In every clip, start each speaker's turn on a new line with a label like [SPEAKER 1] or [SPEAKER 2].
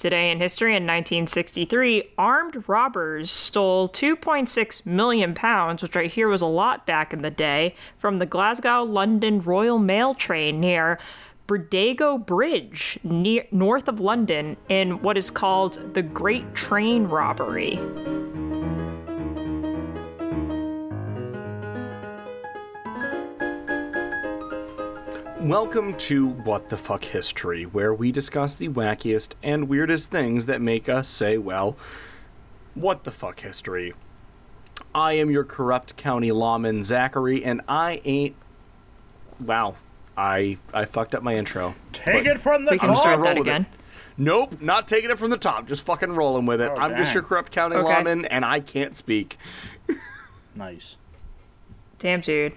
[SPEAKER 1] Today in history in 1963, armed robbers stole 2.6 million pounds, which I hear was a lot back in the day, from the Glasgow London Royal Mail train near Bridego Bridge, near, north of London, in what is called the Great Train Robbery.
[SPEAKER 2] Welcome to What the Fuck History, where we discuss the wackiest and weirdest things that make us say, well, what the fuck history. I am your corrupt county lawman, Zachary, and I ain't. Wow. I I fucked up my intro.
[SPEAKER 3] take it from the top.
[SPEAKER 1] We can
[SPEAKER 2] I'm
[SPEAKER 1] start
[SPEAKER 2] gonna
[SPEAKER 1] that
[SPEAKER 2] roll it.
[SPEAKER 1] again.
[SPEAKER 2] Nope, not taking it from the top, just fucking rolling with it.
[SPEAKER 3] Oh,
[SPEAKER 2] I'm just
[SPEAKER 3] dang.
[SPEAKER 2] your corrupt county
[SPEAKER 1] Okay.
[SPEAKER 2] lawman, and I can't speak.
[SPEAKER 3] Nice.
[SPEAKER 1] Damn, dude.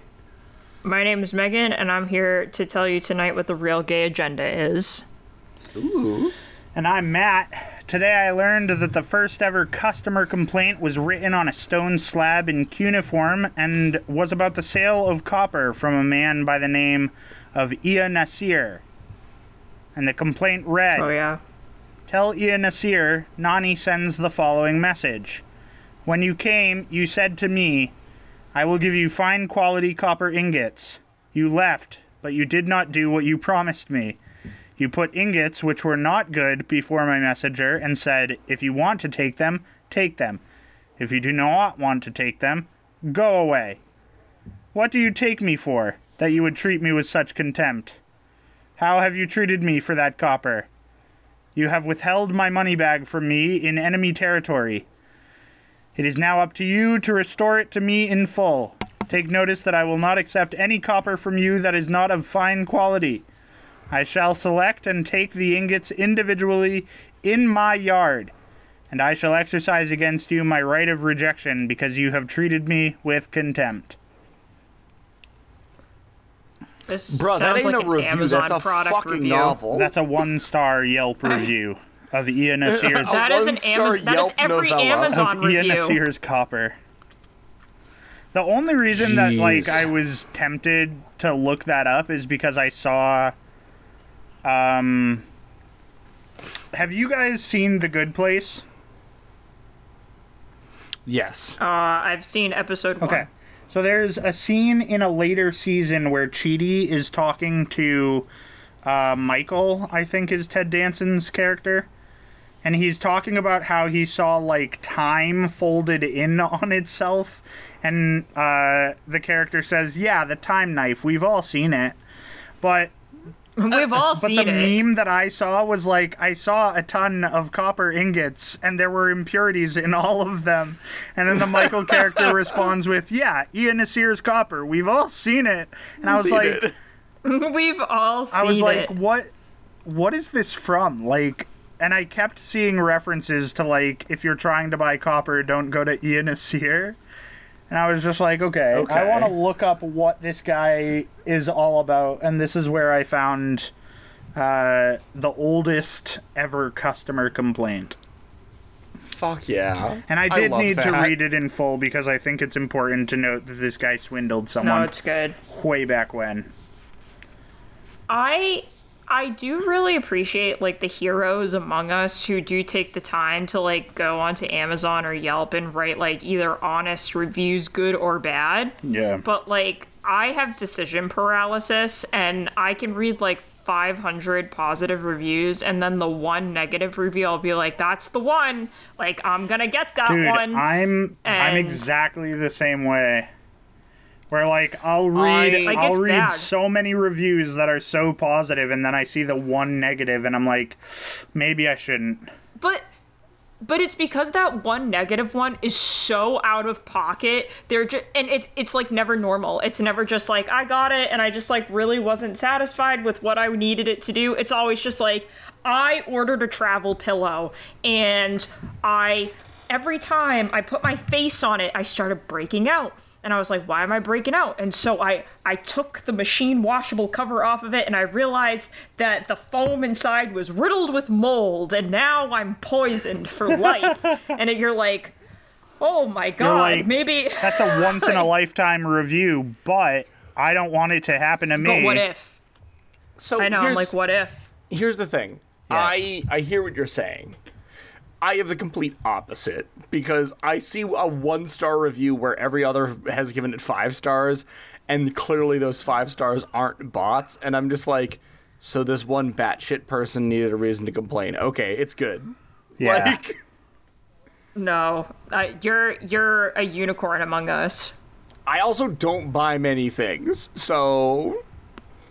[SPEAKER 1] My name is Meghan, and I'm here to tell you tonight what the real gay agenda is. Ooh.
[SPEAKER 3] And I'm Matt. Today I learned that the first ever customer complaint was written on a stone slab in cuneiform and was about the sale of copper from a man by the name of Ea-nasir. And the complaint read
[SPEAKER 1] Oh, yeah.
[SPEAKER 3] Tell Ia Nasir Nanni sends the following message. When you came, you said to me, I will give you fine quality copper ingots. You left, but you did not do what you promised me. You put ingots which were not good before my messenger and said, If you want to take them, take them. If you do not want to take them, go away. What do you take me for, that you would treat me with such contempt? How have you treated me for that copper? You have withheld my money bag from me in enemy territory. It is now up to you to restore it to me in full. Take notice that I will not accept any copper from you that is not of fine quality. I shall select and take the ingots individually in my yard, and I shall exercise against you my right of rejection because you have treated me with contempt.
[SPEAKER 1] This
[SPEAKER 2] Bro, that
[SPEAKER 1] sounds
[SPEAKER 2] ain't
[SPEAKER 1] like
[SPEAKER 2] a
[SPEAKER 1] an
[SPEAKER 2] review,
[SPEAKER 1] Amazon
[SPEAKER 2] that's a
[SPEAKER 1] product
[SPEAKER 2] fucking
[SPEAKER 1] review.
[SPEAKER 2] novel.
[SPEAKER 3] That's a one star Yelp review of Ian Nasir's,
[SPEAKER 1] That is an
[SPEAKER 2] one-star
[SPEAKER 1] Amazon. That is every
[SPEAKER 2] novella.
[SPEAKER 1] Amazon
[SPEAKER 3] of Ian
[SPEAKER 1] review.
[SPEAKER 3] Nasir's copper. The only reason that like I was tempted to look that up is because I saw um have you guys seen The Good Place?
[SPEAKER 2] yes.
[SPEAKER 1] Uh, I've seen episode one.
[SPEAKER 3] Okay. So there's a scene in a later season where Chidi is talking to uh, Michael, I think is Ted Danson's character. And he's talking about how he saw like time folded in on itself. And uh, the character says, Yeah, the time knife. We've all seen it. But
[SPEAKER 1] We've all
[SPEAKER 3] but
[SPEAKER 1] seen
[SPEAKER 3] the
[SPEAKER 1] it.
[SPEAKER 3] meme that I saw was like I saw a ton of copper ingots and there were impurities in all of them. And then the Michael character responds with, "Yeah, Ian Nasir's copper. We've all seen it." And I was
[SPEAKER 2] Seen
[SPEAKER 3] like,
[SPEAKER 2] it.
[SPEAKER 1] We've all seen it.
[SPEAKER 3] I was like,
[SPEAKER 1] it.
[SPEAKER 3] "What? What is this from?" Like. And I kept seeing references to like, if you're trying to buy copper, don't go to Ian Nasir. And I was just like, okay, I want to look up what this guy is all about. And this is where I found uh, the oldest ever customer complaint.
[SPEAKER 2] Fuck yeah.
[SPEAKER 3] And I did
[SPEAKER 2] love
[SPEAKER 3] need to read it in full because I think it's important to note that this guy swindled someone
[SPEAKER 1] no, it's good.
[SPEAKER 3] way back when.
[SPEAKER 1] I I do really appreciate like the heroes among us who do take the time to like go onto Amazon or Yelp and write like either honest reviews, good or bad.
[SPEAKER 3] Yeah.
[SPEAKER 1] But like I have decision paralysis and I can read like 500 positive reviews and then the one negative review I'll be like that's the one. Like I'm going to get that
[SPEAKER 3] Dude,
[SPEAKER 1] one.
[SPEAKER 3] I'm I'm exactly the same way. Where like I'll read
[SPEAKER 1] Like,
[SPEAKER 3] I'll read
[SPEAKER 1] bad.
[SPEAKER 3] so many reviews that are so positive and then I see the one negative and I'm like maybe I shouldn't.
[SPEAKER 1] But but it's because that one negative one is so out of pocket. They're just and it's it's like never normal. It's never just like I got it and I just like really wasn't satisfied with what I needed it to do. It's always just like I ordered a travel pillow and I every time I put my face on it, I started breaking out. And I was like, why am I breaking out? And so I, I took the machine washable cover off of it and I realized that the foam inside was riddled with mold and now I'm poisoned for life. and you're like, oh my god,
[SPEAKER 3] like,
[SPEAKER 1] maybe.
[SPEAKER 3] That's a once in a lifetime review, but I don't want it to happen to me.
[SPEAKER 1] But what if?
[SPEAKER 2] So
[SPEAKER 1] I know, I'm like, what if?
[SPEAKER 2] here's the thing. I I hear what you're saying. I have the complete opposite because I see a one star review where every other has given it five stars, and clearly those five stars aren't bots, and I'm just like, so this one batshit person needed a reason to complain. Okay, it's good.
[SPEAKER 3] Yeah.
[SPEAKER 2] Like,
[SPEAKER 1] No, uh, you're you're a unicorn among us.
[SPEAKER 2] I also don't buy many things, so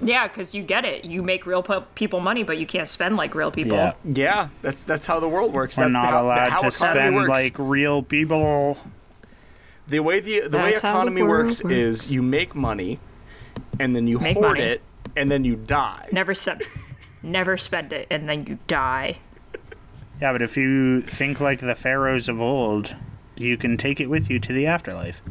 [SPEAKER 1] Yeah, because you get it. You make real po- people money, but you can't spend like real people.
[SPEAKER 3] Yeah.
[SPEAKER 2] yeah, that's that's how the world works.
[SPEAKER 3] We're
[SPEAKER 2] that's
[SPEAKER 3] not
[SPEAKER 2] how,
[SPEAKER 3] allowed
[SPEAKER 2] how
[SPEAKER 3] to
[SPEAKER 2] economy
[SPEAKER 3] spend
[SPEAKER 2] works.
[SPEAKER 3] like real people.
[SPEAKER 2] The way the the way
[SPEAKER 1] That's how the
[SPEAKER 2] economy
[SPEAKER 1] world
[SPEAKER 2] works,
[SPEAKER 1] works.
[SPEAKER 2] is you make money, and then you
[SPEAKER 1] Make
[SPEAKER 2] hoard
[SPEAKER 1] money.
[SPEAKER 2] it, and then you die.
[SPEAKER 1] Never spend, never spend it, and then you die.
[SPEAKER 3] Yeah, but if you think like the pharaohs of old, you can take it with you to the afterlife.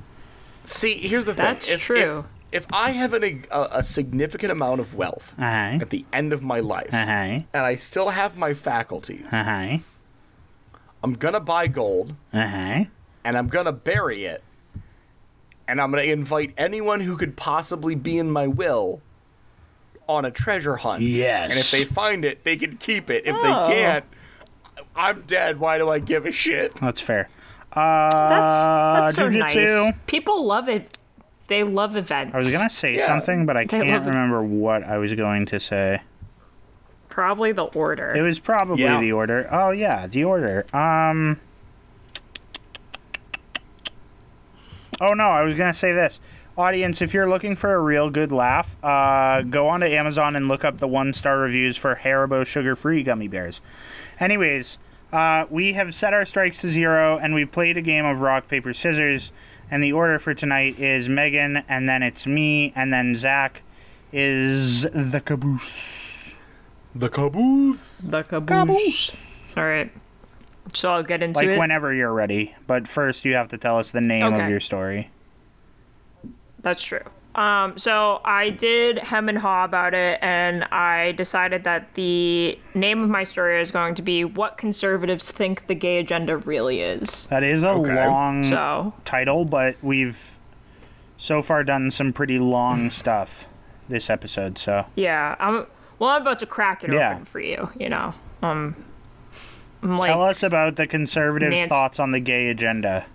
[SPEAKER 2] See, here's the thing.
[SPEAKER 1] That's
[SPEAKER 2] if,
[SPEAKER 1] true.
[SPEAKER 2] If, if I have an, a, a significant amount of wealth
[SPEAKER 3] Uh-huh.
[SPEAKER 2] at the end of my life,
[SPEAKER 3] Uh-huh.
[SPEAKER 2] and I still have my faculties,
[SPEAKER 3] Uh-huh.
[SPEAKER 2] I'm gonna buy gold,
[SPEAKER 3] Uh-huh.
[SPEAKER 2] and I'm gonna bury it, and I'm gonna invite anyone who could possibly be in my will on a treasure hunt.
[SPEAKER 3] Yes.
[SPEAKER 2] And if they find it, they can keep it. If
[SPEAKER 1] Oh.
[SPEAKER 2] they can't, I'm dead. Why do I give a shit?
[SPEAKER 3] That's fair.
[SPEAKER 1] That's
[SPEAKER 3] Uh,
[SPEAKER 1] that's so
[SPEAKER 3] jujitsu.
[SPEAKER 1] nice. People love it. They love events.
[SPEAKER 3] I was gonna say
[SPEAKER 2] Yeah.
[SPEAKER 3] something, but I
[SPEAKER 1] They
[SPEAKER 3] can't
[SPEAKER 1] love it.
[SPEAKER 3] remember what I was going to say.
[SPEAKER 1] probably the order.
[SPEAKER 3] It was probably
[SPEAKER 2] Yeah.
[SPEAKER 3] the order. Oh yeah, the order. Um. Oh no, I was gonna say this. Audience, if you're looking for a real good laugh, uh, go onto Amazon and look up the one star reviews for Haribo sugar free gummy bears. Anyways, uh, we have set our strikes to zero and we've played a game of rock, paper, scissors. And the order for tonight is Meghan, and then it's me, and then Zach is the caboose.
[SPEAKER 2] The caboose.
[SPEAKER 1] the caboose. All right. So I'll get into
[SPEAKER 3] Like
[SPEAKER 1] it.
[SPEAKER 3] whenever you're ready. But first, you have to tell us the name
[SPEAKER 1] Okay.
[SPEAKER 3] of your story.
[SPEAKER 1] That's true. Um, so I did hem and haw about it, and I decided that the name of my story is going to be "What Conservatives Think the Gay Agenda Really Is."
[SPEAKER 3] That is a
[SPEAKER 2] Okay.
[SPEAKER 3] long
[SPEAKER 1] So
[SPEAKER 3] title, but we've so far done some pretty long stuff this episode. So
[SPEAKER 1] yeah, I'm well. I'm about to crack it
[SPEAKER 3] Yeah.
[SPEAKER 1] open for you. You know, um, I'm like,
[SPEAKER 3] tell us about the conservatives'
[SPEAKER 1] Nancy-
[SPEAKER 3] thoughts on the gay agenda.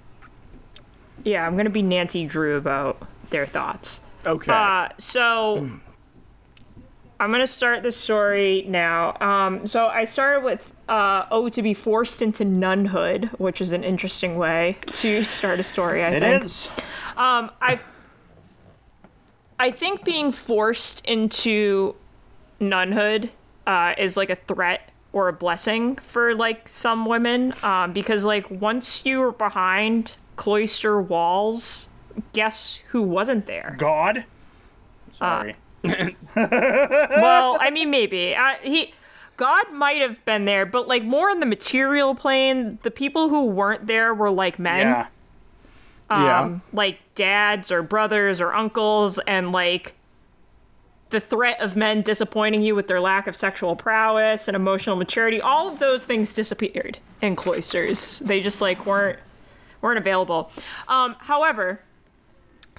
[SPEAKER 1] yeah, I'm gonna be Nancy Drew about their thoughts.
[SPEAKER 2] Okay.
[SPEAKER 1] Uh, so I'm gonna start the story now. Um, so I started with uh, oh to be forced into nunhood, which is an interesting way to start a story. I
[SPEAKER 3] It
[SPEAKER 1] think.
[SPEAKER 3] is.
[SPEAKER 1] Um, I I think being forced into nunhood uh, is like a threat or a blessing for like some women um, because like once you were behind cloister walls, guess who wasn't there?
[SPEAKER 3] God. Sorry.
[SPEAKER 1] well, I mean, maybe uh, he, God might have been there, but like more in the material plane. The people who weren't there were like men,
[SPEAKER 3] yeah.
[SPEAKER 2] yeah.
[SPEAKER 1] like dads or brothers or uncles, and like the threat of men disappointing you with their lack of sexual prowess and emotional maturity. All of those things disappeared in cloisters. They just like weren't weren't available. Um, however,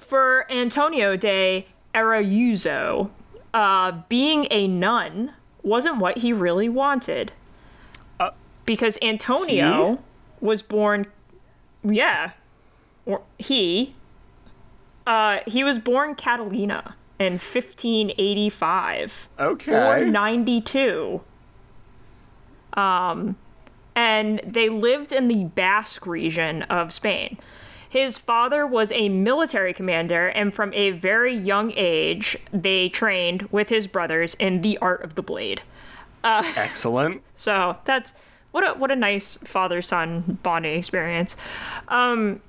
[SPEAKER 1] for Antonio de Erauso, uh, being a nun wasn't what he really wanted. because Antonio was born, yeah, or he, uh, he was born Catalina in 1585
[SPEAKER 2] Okay.
[SPEAKER 1] or 92. Um, and they lived in the Basque region of Spain. His father was a military commander, and from a very young age, they trained with his brothers in the art of the blade.
[SPEAKER 2] Excellent.
[SPEAKER 1] So that's what a what a nice father son bonding experience. Um,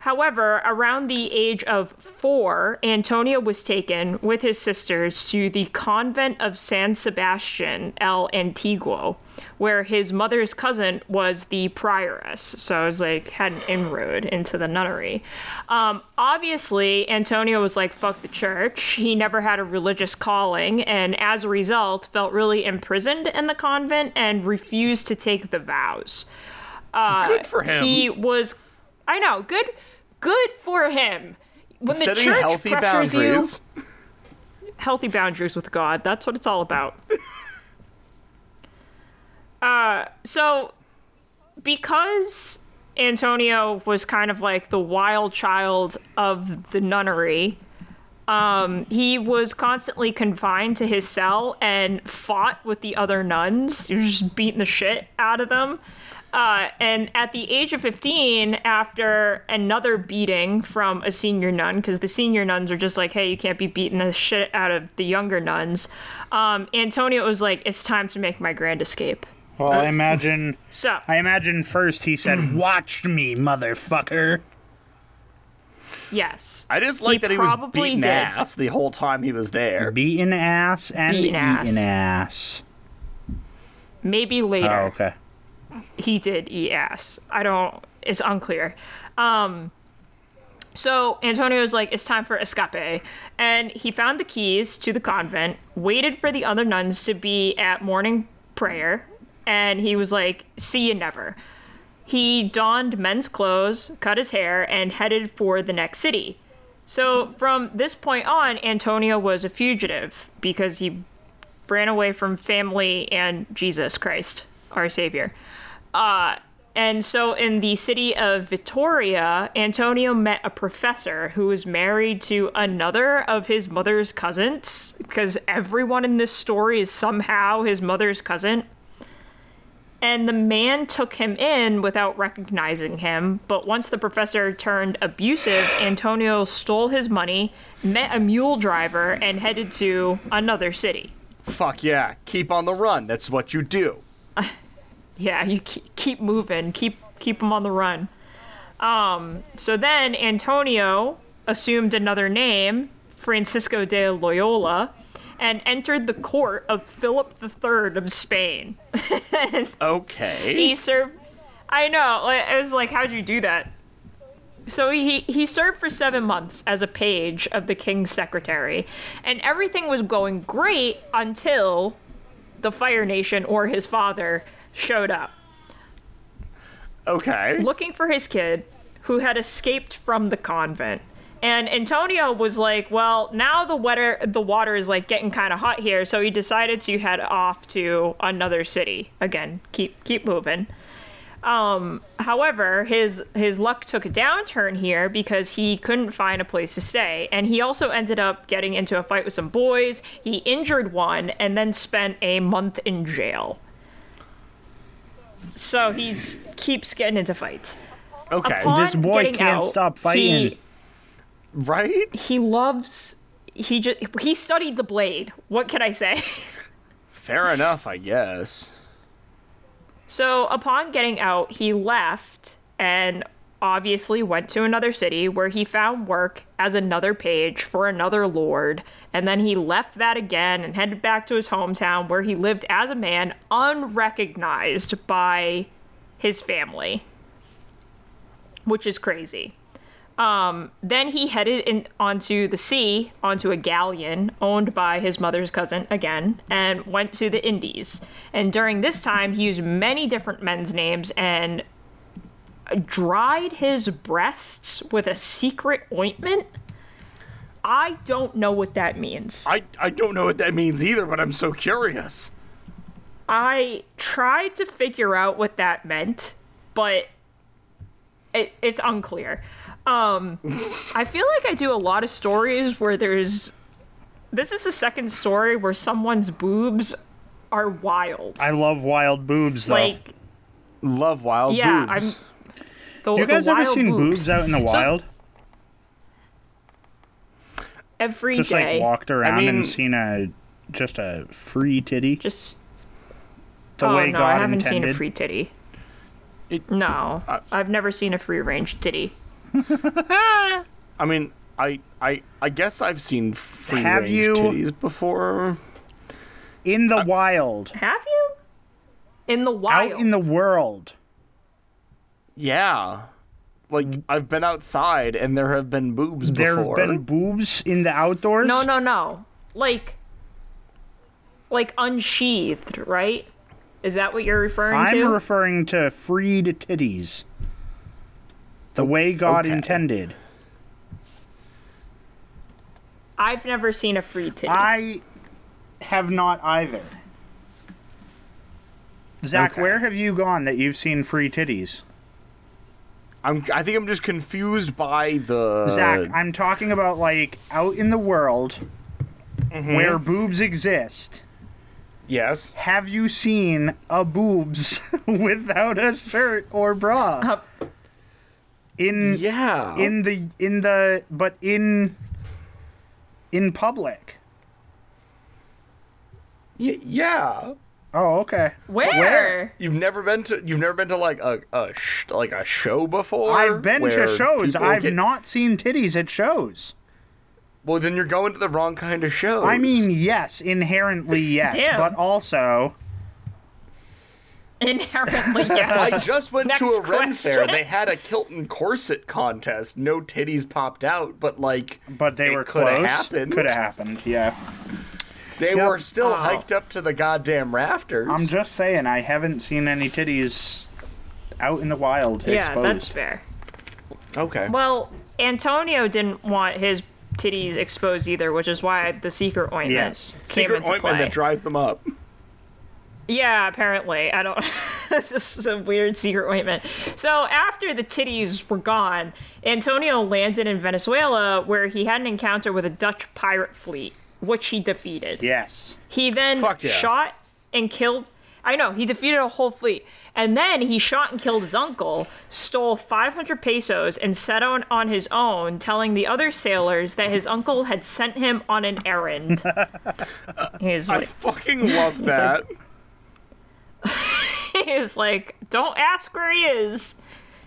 [SPEAKER 1] However, around the age of four, Antonio was taken with his sisters to the convent of San Sebastian el Antiguo, where his mother's cousin was the prioress. So it was like had an inroad into the nunnery. Um, obviously, Antonio was like, fuck the church. He never had a religious calling, and as a result, felt really imprisoned in the convent and refused to take the vows. Uh,
[SPEAKER 2] Good for him.
[SPEAKER 1] He was, I know, good, good for him. When the
[SPEAKER 2] Setting
[SPEAKER 1] church
[SPEAKER 2] healthy
[SPEAKER 1] pressures you, healthy boundaries with God. That's what it's all about. uh, so because Antonio was kind of like the wild child of the nunnery, um, he was constantly confined to his cell and fought with the other nuns. He was just beating the shit out of them. Uh, and at the age of 15, after another beating from a senior nun, because the senior nuns are just like, hey, you can't be beating the shit out of the younger nuns, um, Antonio was like, it's time to make my grand escape.
[SPEAKER 3] Well, I imagine.
[SPEAKER 1] So,
[SPEAKER 3] I imagine first he said, "Watch me, motherfucker."
[SPEAKER 1] yes.
[SPEAKER 2] I just like
[SPEAKER 1] He
[SPEAKER 2] that he was
[SPEAKER 1] probably
[SPEAKER 2] beating
[SPEAKER 1] did.
[SPEAKER 2] ass the whole time he was there.
[SPEAKER 3] Beaten ass and
[SPEAKER 1] Beaten ass.
[SPEAKER 3] ass.
[SPEAKER 1] Maybe
[SPEAKER 3] Oh,
[SPEAKER 1] later.
[SPEAKER 3] okay.
[SPEAKER 1] He did eat ass. I don't. It's unclear. Um. So Antonio was like, "It's time for escape," and he found the keys to the convent, waited for the other nuns to be at morning prayer, and he was like, "See you never." He donned men's clothes, cut his hair, and headed for the next city. So from this point on, Antonio was a fugitive because he ran away from family and Jesus Christ, our Savior. Uh, and so in the city of Vitoria, Antonio met a professor who was married to another of his mother's cousins, because everyone in this story is somehow his mother's cousin. And the man took him in without recognizing him, but once the professor turned abusive, Antonio stole his money, met a mule driver, and headed to another city.
[SPEAKER 2] Fuck yeah. Keep on the run. That's what you do.
[SPEAKER 1] Yeah, you keep, keep moving, keep keep them on the run. Um, so then Antonio assumed another name, Francisco de Loyola, and entered the court of Philip III of Spain.
[SPEAKER 2] Okay.
[SPEAKER 1] he served. I know. like, I was like, how'd you do that? So he he served for seven months as a page of the king's secretary, and everything was going great until the Fire Nation or his father showed up
[SPEAKER 2] Okay.
[SPEAKER 1] looking for his kid who had escaped from the convent. And Antonio was like, "Well, now the weather the water is like getting kind of hot here, so he decided to head off to another city. Again, keep keep moving." Um, however, his his luck took a downturn here because he couldn't find a place to stay, and he also ended up getting into a fight with some boys. He injured one, and then spent a month in jail. So he's keeps getting into fights.
[SPEAKER 2] Okay.
[SPEAKER 1] Upon
[SPEAKER 3] This boy can't
[SPEAKER 1] out,
[SPEAKER 3] stop fighting.
[SPEAKER 1] He,
[SPEAKER 2] right?
[SPEAKER 1] he loves. He just he studied the blade. What can I say?
[SPEAKER 2] Fair enough, I guess.
[SPEAKER 1] So, upon getting out, he left and obviously went to another city where he found work as another page for another lord. And then he left that again and headed back to his hometown where he lived as a man unrecognized by his family, which is crazy. Um, then he headed in onto the sea, onto a galleon owned by his mother's cousin again, and went to the Indies. And during this time, he used many different men's names and dried his breasts with a secret ointment. I don't know what that means.
[SPEAKER 2] I, I don't know what that means either, but I'm so curious.
[SPEAKER 1] I tried to figure out what that meant, but it, it's unclear. Um, I feel like I do a lot of stories where there's. This is the second story where someone's boobs are wild.
[SPEAKER 3] I love wild boobs, though.
[SPEAKER 1] like,
[SPEAKER 2] Love wild
[SPEAKER 1] yeah,
[SPEAKER 2] boobs.
[SPEAKER 1] I'm. The,
[SPEAKER 3] you guys
[SPEAKER 1] the
[SPEAKER 3] ever seen
[SPEAKER 1] boobs,
[SPEAKER 3] boobs out in the
[SPEAKER 1] So-
[SPEAKER 3] wild?
[SPEAKER 1] every day?
[SPEAKER 3] Just like walked around
[SPEAKER 2] mean-
[SPEAKER 3] and seen a just a free titty.
[SPEAKER 1] Just
[SPEAKER 3] The
[SPEAKER 1] oh
[SPEAKER 3] way
[SPEAKER 1] no,
[SPEAKER 3] God
[SPEAKER 1] I haven't
[SPEAKER 3] intended.
[SPEAKER 1] seen a free titty.
[SPEAKER 2] It-
[SPEAKER 1] no, I've never seen a free range titty.
[SPEAKER 2] I mean, I I I guess I've seen free
[SPEAKER 3] Have
[SPEAKER 2] range
[SPEAKER 3] you-
[SPEAKER 2] titties before.
[SPEAKER 3] in the wild,
[SPEAKER 1] Have you? In the wild.
[SPEAKER 3] out in the world.
[SPEAKER 2] Yeah. Like mm. I've been outside and there have been boobs
[SPEAKER 3] There have been boobs in the outdoors.
[SPEAKER 1] No, no, no. Like, like unsheathed, right? Is that what you're referring to?
[SPEAKER 3] I'm referring to freed titties. The way God
[SPEAKER 2] okay.
[SPEAKER 3] intended.
[SPEAKER 1] I've never seen a free titty.
[SPEAKER 3] I have not either. Zach,
[SPEAKER 2] Okay.
[SPEAKER 3] where have you gone that you've seen free titties?
[SPEAKER 2] I'm I think I'm just confused by the
[SPEAKER 3] Zach, I'm talking about like out in the world
[SPEAKER 2] Mm-hmm.
[SPEAKER 3] where boobs exist.
[SPEAKER 2] Yes.
[SPEAKER 3] Have you seen a boobs without a shirt or bra?
[SPEAKER 1] Uh,
[SPEAKER 3] in
[SPEAKER 2] Yeah.
[SPEAKER 3] in the in the but in in public.
[SPEAKER 2] Y- yeah.
[SPEAKER 3] Oh, okay.
[SPEAKER 1] Where? Where?
[SPEAKER 2] You've never been to you've never been to like a, a sh- like a show before.
[SPEAKER 3] I've been to shows. I've
[SPEAKER 2] get-
[SPEAKER 3] not seen titties at shows.
[SPEAKER 2] Well, then you're going to the wrong kind of shows.
[SPEAKER 3] I mean, yes, inherently yes,
[SPEAKER 1] Damn.
[SPEAKER 3] but also
[SPEAKER 1] Inherently, yes.
[SPEAKER 2] I just went to a Ren fair. They had a kilt and corset contest. No titties popped out, but like,
[SPEAKER 3] but they
[SPEAKER 2] It
[SPEAKER 3] were
[SPEAKER 2] coulda
[SPEAKER 3] close.
[SPEAKER 2] happened.
[SPEAKER 3] Could have happened. Yeah.
[SPEAKER 2] They
[SPEAKER 3] Yep.
[SPEAKER 2] were still
[SPEAKER 1] Oh.
[SPEAKER 2] hiked up to the goddamn rafters.
[SPEAKER 3] I'm just saying, I haven't seen any titties out in the wild exposed.
[SPEAKER 1] yeah,
[SPEAKER 3] exposed.
[SPEAKER 1] that's fair.
[SPEAKER 2] okay.
[SPEAKER 1] Well, Antonio didn't want his titties exposed either, which is why the secret ointment
[SPEAKER 3] Yes.
[SPEAKER 1] came
[SPEAKER 2] Secret
[SPEAKER 1] into
[SPEAKER 2] ointment
[SPEAKER 1] play.
[SPEAKER 2] that dries them up.
[SPEAKER 1] Yeah, apparently. I don't. this is a weird secret ointment. So after the titties were gone, Antonio landed in Venezuela, where he had an encounter with a Dutch pirate fleet, which he defeated.
[SPEAKER 3] Yes.
[SPEAKER 1] He then
[SPEAKER 2] yeah.
[SPEAKER 1] shot and killed. I know he defeated a whole fleet, and then he shot and killed his uncle, stole 500 pesos, and set out on his own, telling the other sailors that his uncle had sent him on an errand. He's
[SPEAKER 2] I fucking love that.
[SPEAKER 1] he's like, don't ask where he is.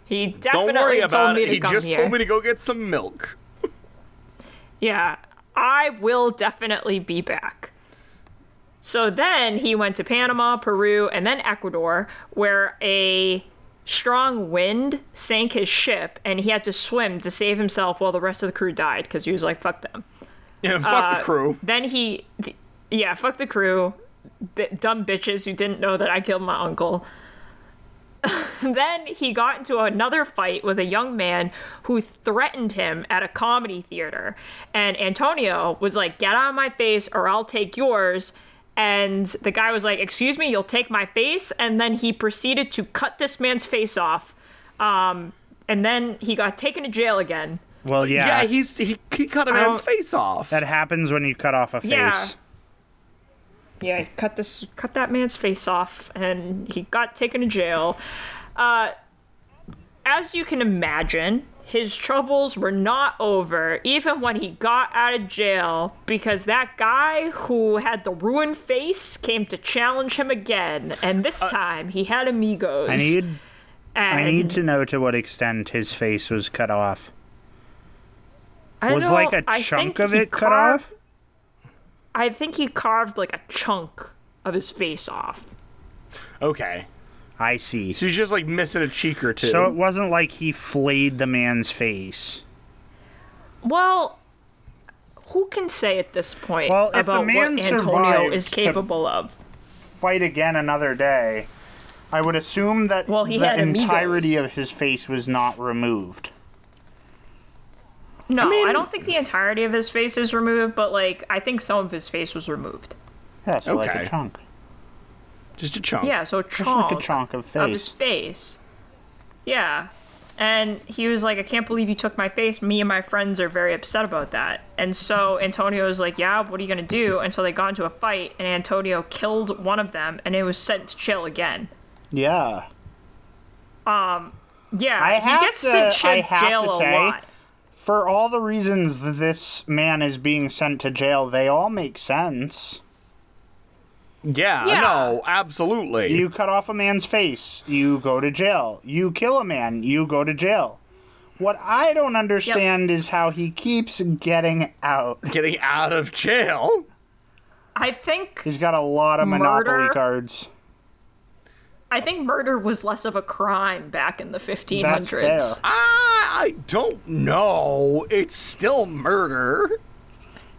[SPEAKER 1] He definitely
[SPEAKER 2] Don't worry
[SPEAKER 1] told
[SPEAKER 2] about
[SPEAKER 1] me
[SPEAKER 2] it.
[SPEAKER 1] to
[SPEAKER 2] He
[SPEAKER 1] come
[SPEAKER 2] just told me to go get some milk.
[SPEAKER 1] Yeah, I will definitely be back. So then he went to Panama, Peru, and then Ecuador, where a strong wind sank his ship and he had to swim to save himself while the rest of the crew died because he was like, fuck them.
[SPEAKER 2] Yeah, fuck the uh, crew.
[SPEAKER 1] Then he, th- yeah, fuck the crew, the dumb bitches who didn't know that I killed my uncle. then he got into another fight with a young man who threatened him at a comedy theater. And Antonio was like, Get out of my face or I'll take yours. And the guy was like, Excuse me, you'll take my face. And then he proceeded to cut this man's face off. Um, and then he got taken to jail again.
[SPEAKER 3] Well, yeah.
[SPEAKER 2] Yeah, he's he, he cut a
[SPEAKER 1] I
[SPEAKER 2] man's face off.
[SPEAKER 3] that happens when you cut off a face.
[SPEAKER 1] Yeah. Yeah, cut this cut that man's face off and he got taken to jail. Uh as you can imagine, his troubles were not over even when he got out of jail because that guy who had the ruined face came to challenge him again and this time he had amigos.
[SPEAKER 3] I need I need to know to what extent his face was cut off.
[SPEAKER 1] I
[SPEAKER 3] Was
[SPEAKER 1] don't-
[SPEAKER 3] like a
[SPEAKER 1] I
[SPEAKER 3] chunk
[SPEAKER 1] think
[SPEAKER 3] of
[SPEAKER 1] he
[SPEAKER 3] it cut
[SPEAKER 1] carved-
[SPEAKER 3] off?
[SPEAKER 1] I think he carved like a chunk of his face off.
[SPEAKER 2] okay.
[SPEAKER 3] I see.
[SPEAKER 2] So he's just like missing a cheek or two.
[SPEAKER 3] So it wasn't like he flayed the man's face.
[SPEAKER 1] Well, who can say at this point
[SPEAKER 3] Well, if the
[SPEAKER 1] about
[SPEAKER 3] man
[SPEAKER 1] what Antonio
[SPEAKER 3] survived
[SPEAKER 1] is capable of?
[SPEAKER 3] Fight again another day. I would assume that
[SPEAKER 1] Well, he
[SPEAKER 3] the
[SPEAKER 1] had amigos.
[SPEAKER 3] entirety of his face was not removed.
[SPEAKER 1] No, I, don't think the entirety of his face is removed, but like I think some of his face was removed.
[SPEAKER 3] Yeah, so like a chunk.
[SPEAKER 2] Just a chunk.
[SPEAKER 1] Yeah, so a
[SPEAKER 3] Just
[SPEAKER 1] chunk,
[SPEAKER 3] like a chunk of face.
[SPEAKER 1] of his
[SPEAKER 3] face.
[SPEAKER 1] face. Yeah. And he was like, I can't believe you took my face. Me and my friends are very upset about that. And so Antonio was like, Yeah, what are you going to do? And so they got into a fight, and Antonio killed one of them, and it was sent to jail again.
[SPEAKER 3] Yeah.
[SPEAKER 1] Um, Yeah,
[SPEAKER 3] I have
[SPEAKER 1] he gets
[SPEAKER 3] to-
[SPEAKER 1] sent to
[SPEAKER 3] I
[SPEAKER 1] jail
[SPEAKER 3] to
[SPEAKER 1] a
[SPEAKER 3] say-
[SPEAKER 1] lot.
[SPEAKER 3] For all the reasons that this man is being sent to jail, they all make sense.
[SPEAKER 2] Yeah,
[SPEAKER 1] Yeah.
[SPEAKER 2] no, absolutely.
[SPEAKER 3] You cut off a man's face, you go to jail. You kill a man, you go to jail. What I don't understand is how he keeps getting out.
[SPEAKER 2] Getting out of jail.
[SPEAKER 1] I think
[SPEAKER 3] He's got a lot of Monopoly cards.
[SPEAKER 1] I think murder was less of a crime back in the 1500s.
[SPEAKER 3] That's fair.
[SPEAKER 2] Ah, I don't know. It's still murder.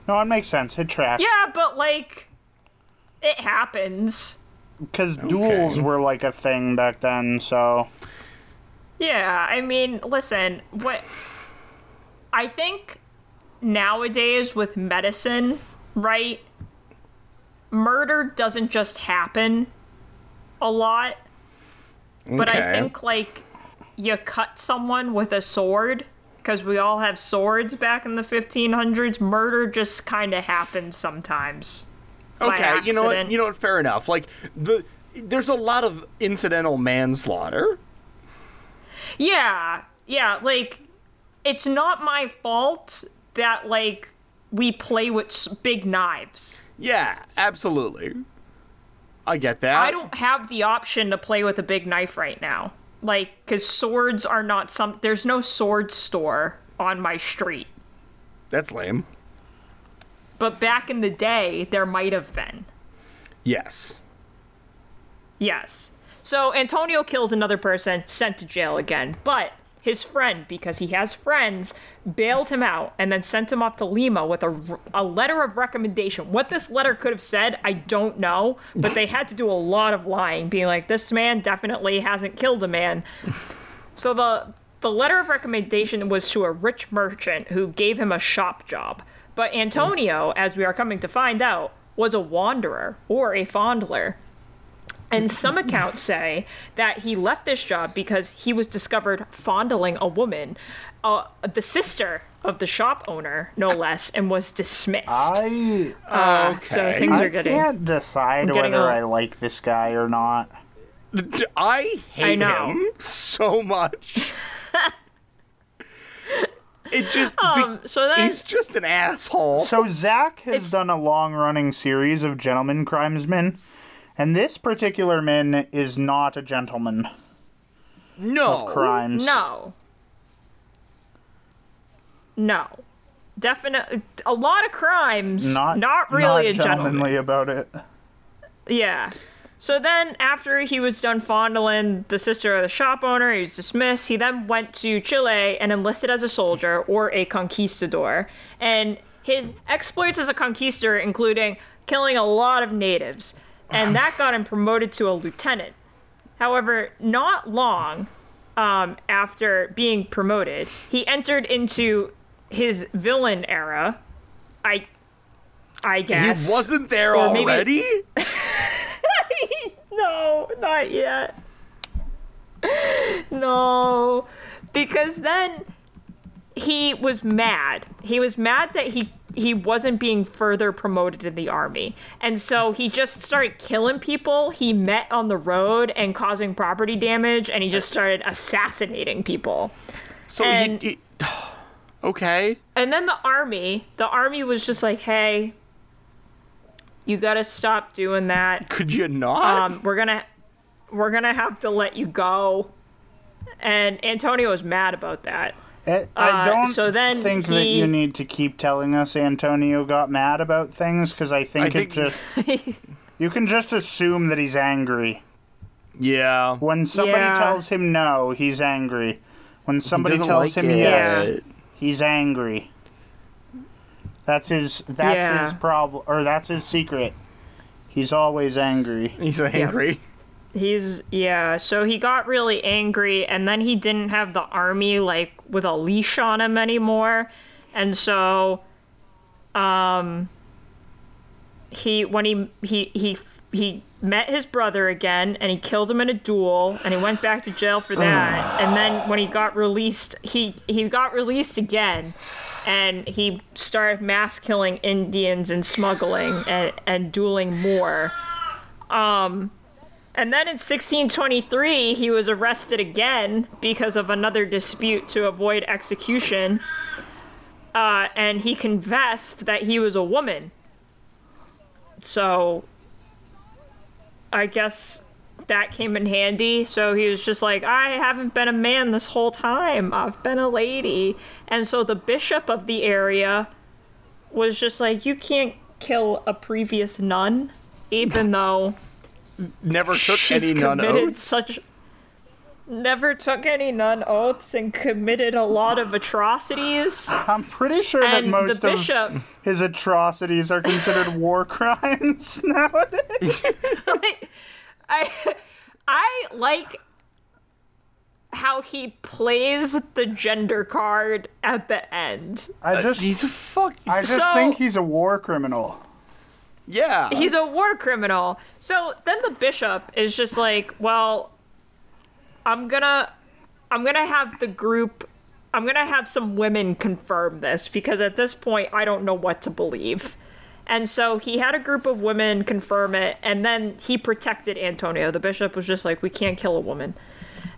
[SPEAKER 3] No, it makes sense. It tracks.
[SPEAKER 1] Yeah, but like it happens.
[SPEAKER 3] Because duels were like a thing back then, so.
[SPEAKER 1] Yeah, I mean, listen, what I think nowadays with medicine, right? Murder doesn't just happen a lot, but I think like you cut someone with a sword because we all have swords back in the 1500s. Murder just kind of happens sometimes.
[SPEAKER 2] Okay, you know what? You know what? Fair enough. Like the there's a lot of incidental manslaughter.
[SPEAKER 1] Yeah, yeah, like it's not my fault that like we play with big knives.
[SPEAKER 2] Yeah, absolutely. I get that.
[SPEAKER 1] I don't have the option to play with a big knife right now. Like cuz swords are not some there's no sword store on my street.
[SPEAKER 2] That's lame.
[SPEAKER 1] But back in the day there might have been.
[SPEAKER 2] Yes.
[SPEAKER 1] Yes. So Antonio kills another person, sent to jail again. But his friend, because he has friends, bailed him out and then sent him off to Lima with a, a letter of recommendation. What this letter could have said, I don't know. But they had to do a lot of lying, being like, this man definitely hasn't killed a man. So the the letter of recommendation was to a rich merchant who gave him a shop job. But Antonio, as we are coming to find out, was a wanderer or a fondler. And some accounts say that he left this job because he was discovered fondling a woman, uh, the sister of the shop owner, no less, and was dismissed.
[SPEAKER 3] I
[SPEAKER 1] Uh, So
[SPEAKER 2] Okay.
[SPEAKER 1] things are getting.
[SPEAKER 3] I can't decide
[SPEAKER 1] I'm getting
[SPEAKER 3] whether
[SPEAKER 1] a-
[SPEAKER 3] I like this guy or not.
[SPEAKER 2] I hate
[SPEAKER 1] know.
[SPEAKER 2] him so much. it just be-
[SPEAKER 1] Um, so then,
[SPEAKER 2] he's just an asshole.
[SPEAKER 3] So Zach has
[SPEAKER 1] It's-
[SPEAKER 3] done a long-running series of gentleman crimesmen, and this particular man is not a gentleman
[SPEAKER 2] no
[SPEAKER 3] of crimes.
[SPEAKER 1] no, no, definitely a lot of crimes.
[SPEAKER 3] not
[SPEAKER 1] not really
[SPEAKER 3] not
[SPEAKER 1] a gentleman.
[SPEAKER 3] gentlemanly about it.
[SPEAKER 1] Yeah. So then, after he was done fondling the sister of the shop owner, he was dismissed. He then went to Chile and enlisted as a soldier or a conquistador. And his exploits as a conquistador including killing a lot of natives, and that got him promoted to a lieutenant. However, not long um, after being promoted, he entered into his villain era. I, I guess he
[SPEAKER 2] wasn't there
[SPEAKER 1] Or maybe-
[SPEAKER 2] already.
[SPEAKER 1] No, not yet. No, because then he was mad. He was mad that he he wasn't being further promoted in the army. And so he just started killing people he met on the road and causing property damage and he just started assassinating people.
[SPEAKER 2] So
[SPEAKER 1] And-
[SPEAKER 2] he, he okay.
[SPEAKER 1] And then the army, the army was just like, "Hey, you got to stop doing that.
[SPEAKER 2] Could you not?
[SPEAKER 1] um, we're gonna we're gonna have to let you go and antonio was mad about that
[SPEAKER 3] It, I
[SPEAKER 1] Uh,
[SPEAKER 3] don't
[SPEAKER 1] so then
[SPEAKER 3] think that you need to keep telling us Antonio got mad about things because I think
[SPEAKER 2] I
[SPEAKER 3] it
[SPEAKER 2] think-
[SPEAKER 3] just you can just assume that he's angry.
[SPEAKER 2] yeah.
[SPEAKER 3] When somebody
[SPEAKER 1] Yeah.
[SPEAKER 3] tells him no, he's angry. When somebody tells
[SPEAKER 2] like
[SPEAKER 3] him
[SPEAKER 2] it.
[SPEAKER 3] yes, he's angry. That's his that's
[SPEAKER 1] Yeah.
[SPEAKER 3] his problem or that's his secret. He's always angry.
[SPEAKER 2] He's angry.
[SPEAKER 1] he's yeah so he got really angry and then he didn't have the army like with a leash on him anymore and so um he when he he he he met his brother again and he killed him in a duel and he went back to jail for that and then when he got released he he got released again and he started mass killing Indians and smuggling and, and dueling more Um, and then in 1623, he was arrested again because of another dispute to avoid execution. Uh, and he confessed that he was a woman. So, I guess that came in handy. So he was just like, I haven't been a man this whole time. I've been a lady. And so the bishop of the area was just like, you can't kill a previous nun, even though
[SPEAKER 2] Never took
[SPEAKER 1] she's
[SPEAKER 2] any nun
[SPEAKER 1] committed
[SPEAKER 2] oaths.
[SPEAKER 1] such. Never took any nun oaths and committed a lot of atrocities.
[SPEAKER 3] I'm pretty sure that
[SPEAKER 1] And the
[SPEAKER 3] most of
[SPEAKER 1] bishop,
[SPEAKER 3] his atrocities are considered war crimes nowadays.
[SPEAKER 1] like, I, I like how he plays the gender card at the end.
[SPEAKER 3] I uh, just,
[SPEAKER 2] He's a fuck.
[SPEAKER 3] I just
[SPEAKER 1] So-
[SPEAKER 3] think he's a war criminal.
[SPEAKER 2] yeah.
[SPEAKER 1] He's a war criminal. So then the bishop is just like, well, I'm gonna, I'm gonna have the group, I'm gonna have some women confirm this because at this point I don't know what to believe. And so he had a group of women confirm it, and then he protected Antonio. The bishop was just like, we can't kill a woman.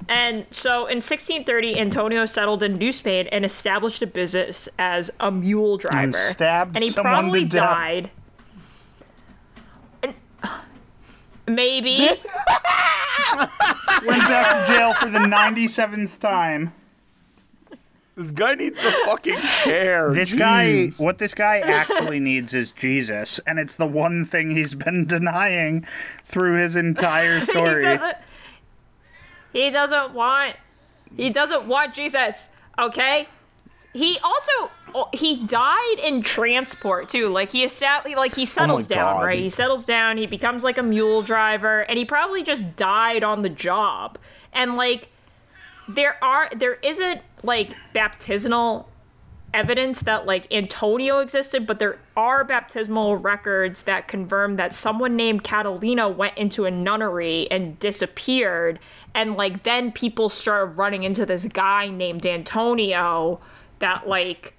[SPEAKER 1] And so in 1630, Antonio settled in New Spain and established a business as a mule driver.
[SPEAKER 3] stabbed
[SPEAKER 1] and he probably died. And- Maybe.
[SPEAKER 3] Went back to jail for the 97th time.
[SPEAKER 2] This guy needs the fucking chair.
[SPEAKER 3] This guy, what this guy actually needs is Jesus, and it's the one thing he's been denying through his entire story.
[SPEAKER 1] he
[SPEAKER 3] story.
[SPEAKER 1] doesn't. He doesn't want. He doesn't want Jesus. Okay. He also oh, he died in transport too. Like he established, like he oh settles down,
[SPEAKER 2] God.
[SPEAKER 1] right? He settles down. He becomes like a mule driver, and he probably just died on the job. And like there are there isn't like baptismal evidence that like Antonio existed, but there are baptismal records that confirm that someone named Catalina went into a nunnery and disappeared. And like then people started running into this guy named Antonio that like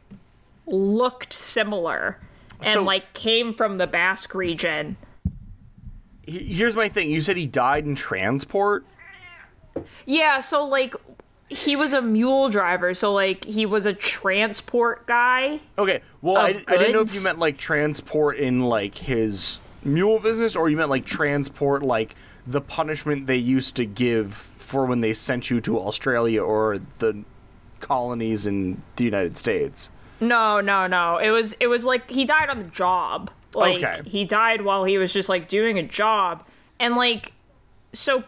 [SPEAKER 1] looked similar and
[SPEAKER 2] So-
[SPEAKER 1] like came from the Basque region.
[SPEAKER 2] Here's my thing. You said he died in transport.
[SPEAKER 1] Yeah, so like he was a mule driver, so like he was a transport guy.
[SPEAKER 2] Okay. Well, I, I didn't know if you meant like transport in like his mule business, or you meant like transport like the punishment they used to give for when they sent you to Australia or the colonies in the United States.
[SPEAKER 1] No, no, no. It was it was like he died on the job. Like
[SPEAKER 2] Okay.
[SPEAKER 1] he died while he was just like doing a job. And like so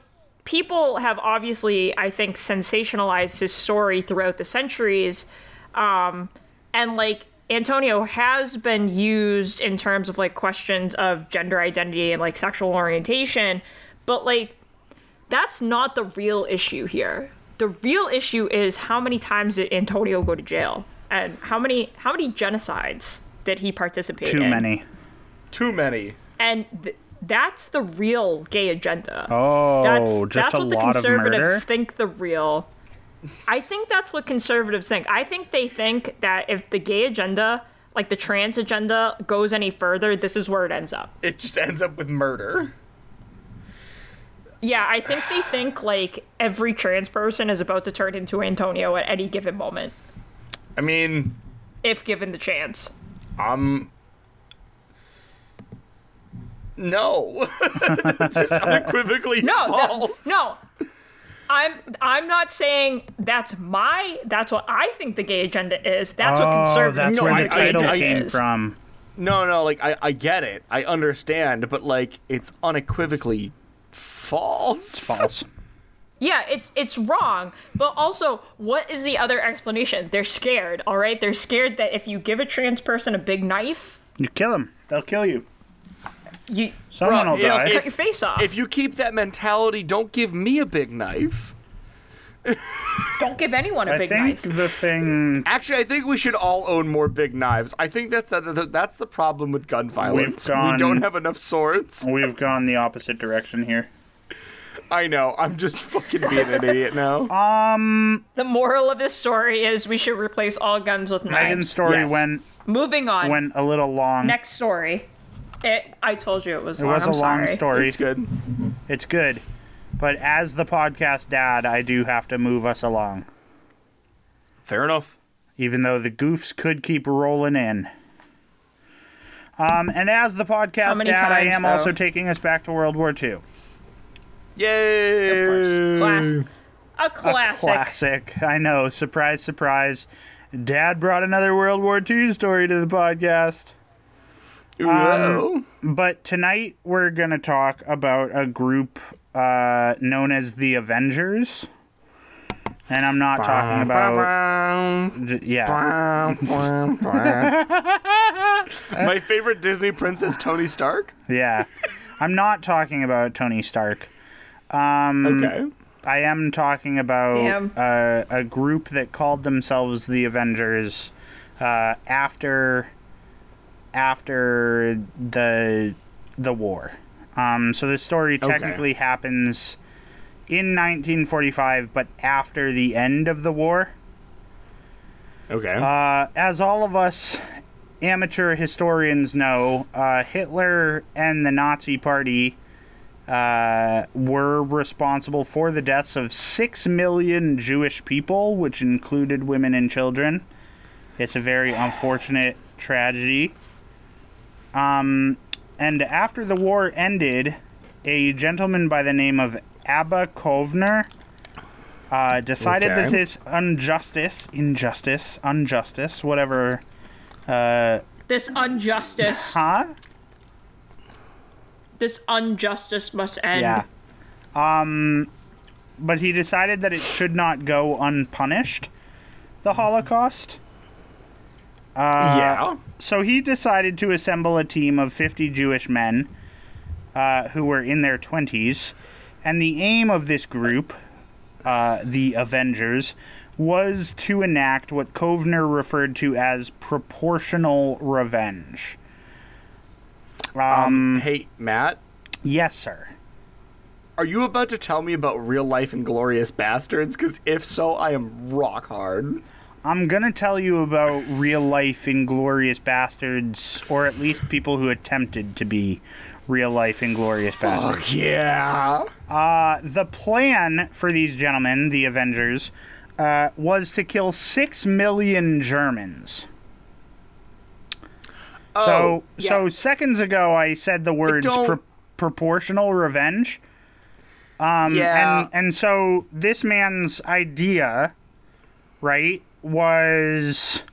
[SPEAKER 1] people have obviously I think sensationalized his story throughout the centuries. Um and like Antonio has been used in terms of like questions of gender identity and like sexual orientation, but like that's not the real issue here. The real issue is how many times did Antonio go to jail, and how many how many genocides did he participate
[SPEAKER 3] Too
[SPEAKER 1] in?
[SPEAKER 3] Too many.
[SPEAKER 2] Too many.
[SPEAKER 1] And th- that's the real gay agenda.
[SPEAKER 3] Oh,
[SPEAKER 1] that's
[SPEAKER 3] just
[SPEAKER 1] that's
[SPEAKER 3] a
[SPEAKER 1] what the
[SPEAKER 3] lot of
[SPEAKER 1] conservatives think the real. I think that's what conservatives think. I think they think that if the gay agenda, like the trans agenda, goes any further, this is where it ends up.
[SPEAKER 2] It just ends up with murder.
[SPEAKER 1] Yeah, I think they think like every trans person is about to turn into Antonio at any given moment,
[SPEAKER 2] I mean,
[SPEAKER 1] if given the chance.
[SPEAKER 2] I'm. No, it's just unequivocally
[SPEAKER 1] No, that-
[SPEAKER 2] false.
[SPEAKER 1] no. I'm I'm not saying that's my that's what I think the gay agenda is. That's what
[SPEAKER 3] Oh,
[SPEAKER 1] conservative
[SPEAKER 3] that's
[SPEAKER 2] No,
[SPEAKER 3] where
[SPEAKER 2] I-
[SPEAKER 3] the title
[SPEAKER 2] I-
[SPEAKER 3] came
[SPEAKER 1] is.
[SPEAKER 3] from.
[SPEAKER 2] No, no, like I, I get it. I understand, but like it's unequivocally false.
[SPEAKER 3] False.
[SPEAKER 1] Yeah, it's it's wrong. But also, what is the other explanation? They're scared, all right? They're scared that if you give a trans person a big knife,
[SPEAKER 3] You kill them. They'll kill you.
[SPEAKER 1] You
[SPEAKER 3] Someone
[SPEAKER 2] Bruh,
[SPEAKER 3] will
[SPEAKER 2] you know,
[SPEAKER 3] die.
[SPEAKER 1] cut your face off.
[SPEAKER 2] If you keep that mentality, don't give me a big knife.
[SPEAKER 1] Don't give anyone a
[SPEAKER 3] I
[SPEAKER 1] big
[SPEAKER 3] think
[SPEAKER 1] knife.
[SPEAKER 3] the thing
[SPEAKER 2] Actually, I think we should all own more big knives. I think that's the, the, that's the problem with gun violence.
[SPEAKER 3] gone-
[SPEAKER 2] We don't have enough swords.
[SPEAKER 3] we've gone the opposite direction here.
[SPEAKER 2] I know. I'm just fucking being an idiot now. Um.
[SPEAKER 1] The moral of this story is we should replace all guns with
[SPEAKER 3] Meghan's
[SPEAKER 1] knives.
[SPEAKER 3] story
[SPEAKER 2] Yes.
[SPEAKER 3] went
[SPEAKER 1] Moving on.
[SPEAKER 3] went a little long.
[SPEAKER 1] Next story. It, I told you it was
[SPEAKER 3] it
[SPEAKER 1] long.
[SPEAKER 3] was
[SPEAKER 1] I'm
[SPEAKER 3] a long story.
[SPEAKER 2] It's good.
[SPEAKER 3] It's good. But as the podcast dad, I do have to move us along.
[SPEAKER 2] Fair enough.
[SPEAKER 3] even though the goofs could keep rolling in. Um, and as the podcast
[SPEAKER 1] many
[SPEAKER 3] dad, I am
[SPEAKER 1] though?
[SPEAKER 3] also taking us back to World War II.
[SPEAKER 2] Yay!
[SPEAKER 1] Of course. Class. A classic.
[SPEAKER 3] A classic. I know. Surprise, surprise. Dad brought another World War II story to the podcast.
[SPEAKER 2] Whoa.
[SPEAKER 3] But tonight we're going to talk about a group uh, known as the Avengers. And I'm not talking about. j- Yeah.
[SPEAKER 2] My favorite Disney princess, Tony Stark.
[SPEAKER 3] Yeah. I'm not talking about Tony Stark. Um,
[SPEAKER 2] Okay.
[SPEAKER 3] I am talking about uh, a group that called themselves the Avengers uh, after after the the war. Um, so the story
[SPEAKER 2] Okay.
[SPEAKER 3] technically happens in 1945, but after the end of the war.
[SPEAKER 2] Okay.
[SPEAKER 3] Uh, as all of us amateur historians know, uh, Hitler and the Nazi Party uh, were responsible for the deaths of six million Jewish people, which included women and children. It's a very unfortunate tragedy. Um, and after the war ended, a gentleman by the name of Abba Kovner uh, decided that
[SPEAKER 2] Okay.
[SPEAKER 3] this injustice, injustice, injustice, whatever, uh,
[SPEAKER 1] This injustice.
[SPEAKER 3] huh?
[SPEAKER 1] this injustice must end.
[SPEAKER 3] Yeah. Um, but he decided that it should not go unpunished, the Holocaust. Uh,
[SPEAKER 2] yeah.
[SPEAKER 3] So he decided to assemble a team of 50 Jewish men uh, who were in their 20s. And the aim of this group, uh, the Avengers, was to enact what Kovner referred to as proportional revenge.
[SPEAKER 2] Um, hey, Matt,
[SPEAKER 3] Yes, sir.
[SPEAKER 2] are you about to tell me about real life Inglorious bastards? Because if so, I am rock hard.
[SPEAKER 3] I'm gonna tell you about real life inglorious bastards, or at least people who attempted to be real life inglorious bastards.
[SPEAKER 2] Fuck yeah.
[SPEAKER 3] Uh, the plan for these gentlemen, the Avengers, uh, was to kill six million Germans.
[SPEAKER 2] Oh,
[SPEAKER 3] so,
[SPEAKER 2] yeah.
[SPEAKER 3] so seconds ago, I said the words pro- proportional revenge. Um,
[SPEAKER 2] Yeah.
[SPEAKER 3] and and so this man's idea, right, was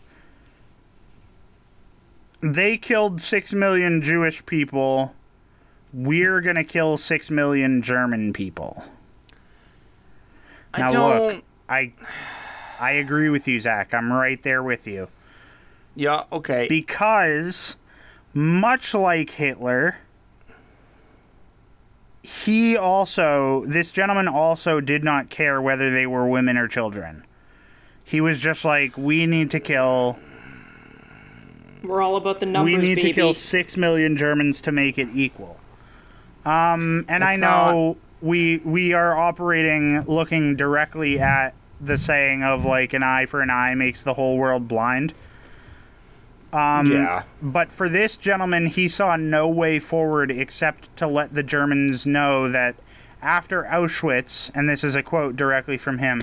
[SPEAKER 3] they killed six million Jewish people. We're gonna kill six million German people.
[SPEAKER 2] I
[SPEAKER 3] Now
[SPEAKER 2] don't.
[SPEAKER 3] look, I I agree with you, Zach. I'm right there with you
[SPEAKER 2] Yeah, okay.
[SPEAKER 3] because much like Hitler, he also, this gentleman also did not care whether they were women or children. He was just like, we need to kill,
[SPEAKER 1] We're all about the numbers,
[SPEAKER 3] we need
[SPEAKER 1] baby.
[SPEAKER 3] to kill six million Germans to make it equal. Um, and I
[SPEAKER 2] It's
[SPEAKER 3] know we we are operating looking directly at the saying of like an eye for an eye makes the whole world blind. Um,
[SPEAKER 2] yeah.
[SPEAKER 3] But for this gentleman, he saw no way forward except to let the Germans know that after Auschwitz, and this is a quote directly from him,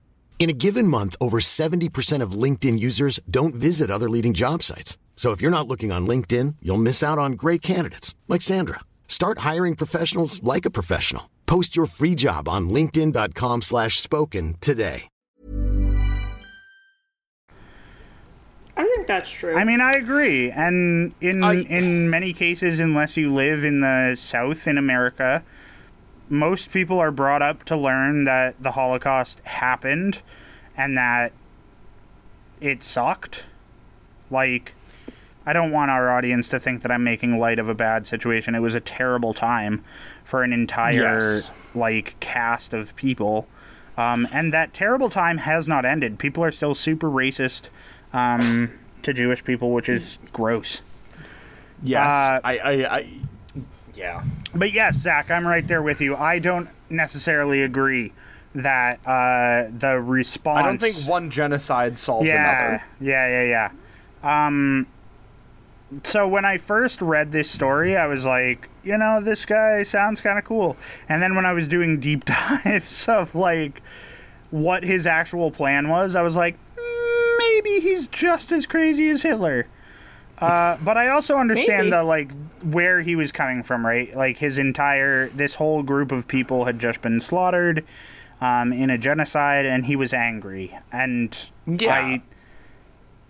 [SPEAKER 4] In a given month, over 70% of LinkedIn users don't visit other leading job sites. So if you're not looking on LinkedIn, you'll miss out on great candidates like Sandra. Start hiring professionals like a professional. Post your free job on linkedin.com/spoken slash spoken today.
[SPEAKER 1] I think that's true.
[SPEAKER 3] I mean, I agree, and in
[SPEAKER 2] I-
[SPEAKER 3] in many cases, unless you live in the South in America, most people are brought up to learn that the Holocaust happened, and that it sucked. Like, I don't want our audience to think that I'm making light of a bad situation. It was a terrible time for an entire
[SPEAKER 2] Yes.
[SPEAKER 3] like cast of people. Um, and that terrible time has not ended. People are still super racist um, to Jewish people, which is gross.
[SPEAKER 2] Yes,
[SPEAKER 3] Uh,
[SPEAKER 2] I, I, I, yeah.
[SPEAKER 3] But yes, Zach, I'm right there with you. I don't necessarily agree that uh, the response.
[SPEAKER 2] I don't think one genocide solves
[SPEAKER 3] yeah,
[SPEAKER 2] another.
[SPEAKER 3] Yeah, yeah, yeah. Um, so when I first read this story, I was like, you know, this guy sounds kind of cool. And then when I was doing deep dives of like what his actual plan was, I was like, mm, maybe he's just as crazy as Hitler. Uh, but I also understand
[SPEAKER 1] Maybe.
[SPEAKER 3] the like where he was coming from, right? Like his entire this whole group of people had just been slaughtered um, in a genocide, and he was angry. And
[SPEAKER 2] Yeah.
[SPEAKER 3] I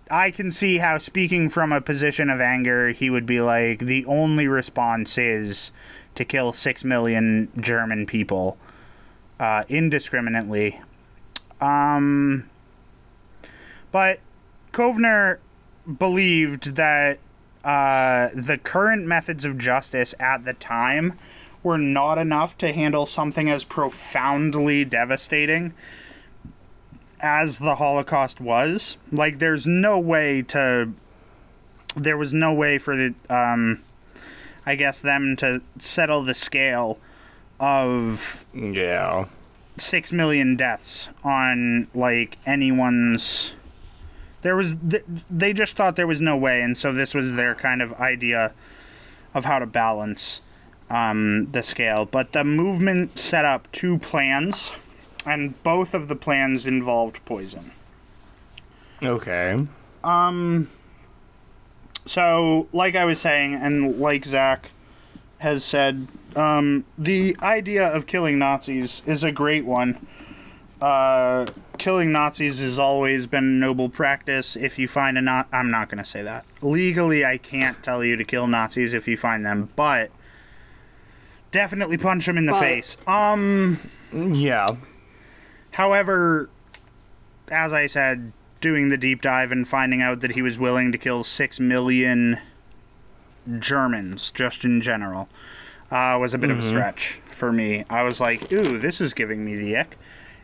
[SPEAKER 3] I can see how speaking from a position of anger, he would be like, the only response is to kill six million German people uh, indiscriminately. Um, but Kovner believed that uh, the current methods of justice at the time were not enough to handle something as profoundly devastating as the Holocaust was. Like, there's no way to. There was no way for the, um, I guess, them to settle the scale of
[SPEAKER 2] Yeah.
[SPEAKER 3] six million deaths on like anyone's. There was th- they just thought there was no way, and so this was their kind of idea of how to balance um, the scale. But the movement set up two plans, and both of the plans involved poison.
[SPEAKER 2] Okay. Um.
[SPEAKER 3] So, like I was saying, and like Zach has said, um, the idea of killing Nazis is a great one. Uh, killing Nazis has always been a noble practice. If you find a not, I'm not going to say that. Legally, I can't tell you to kill Nazis if you find them, but definitely punch them in the
[SPEAKER 1] But-
[SPEAKER 3] face. Um,
[SPEAKER 2] Yeah.
[SPEAKER 3] However, as I said, doing the deep dive and finding out that he was willing to kill six million Germans just in general uh, was a bit of a stretch for me. I was like, ooh, this is giving me the ick.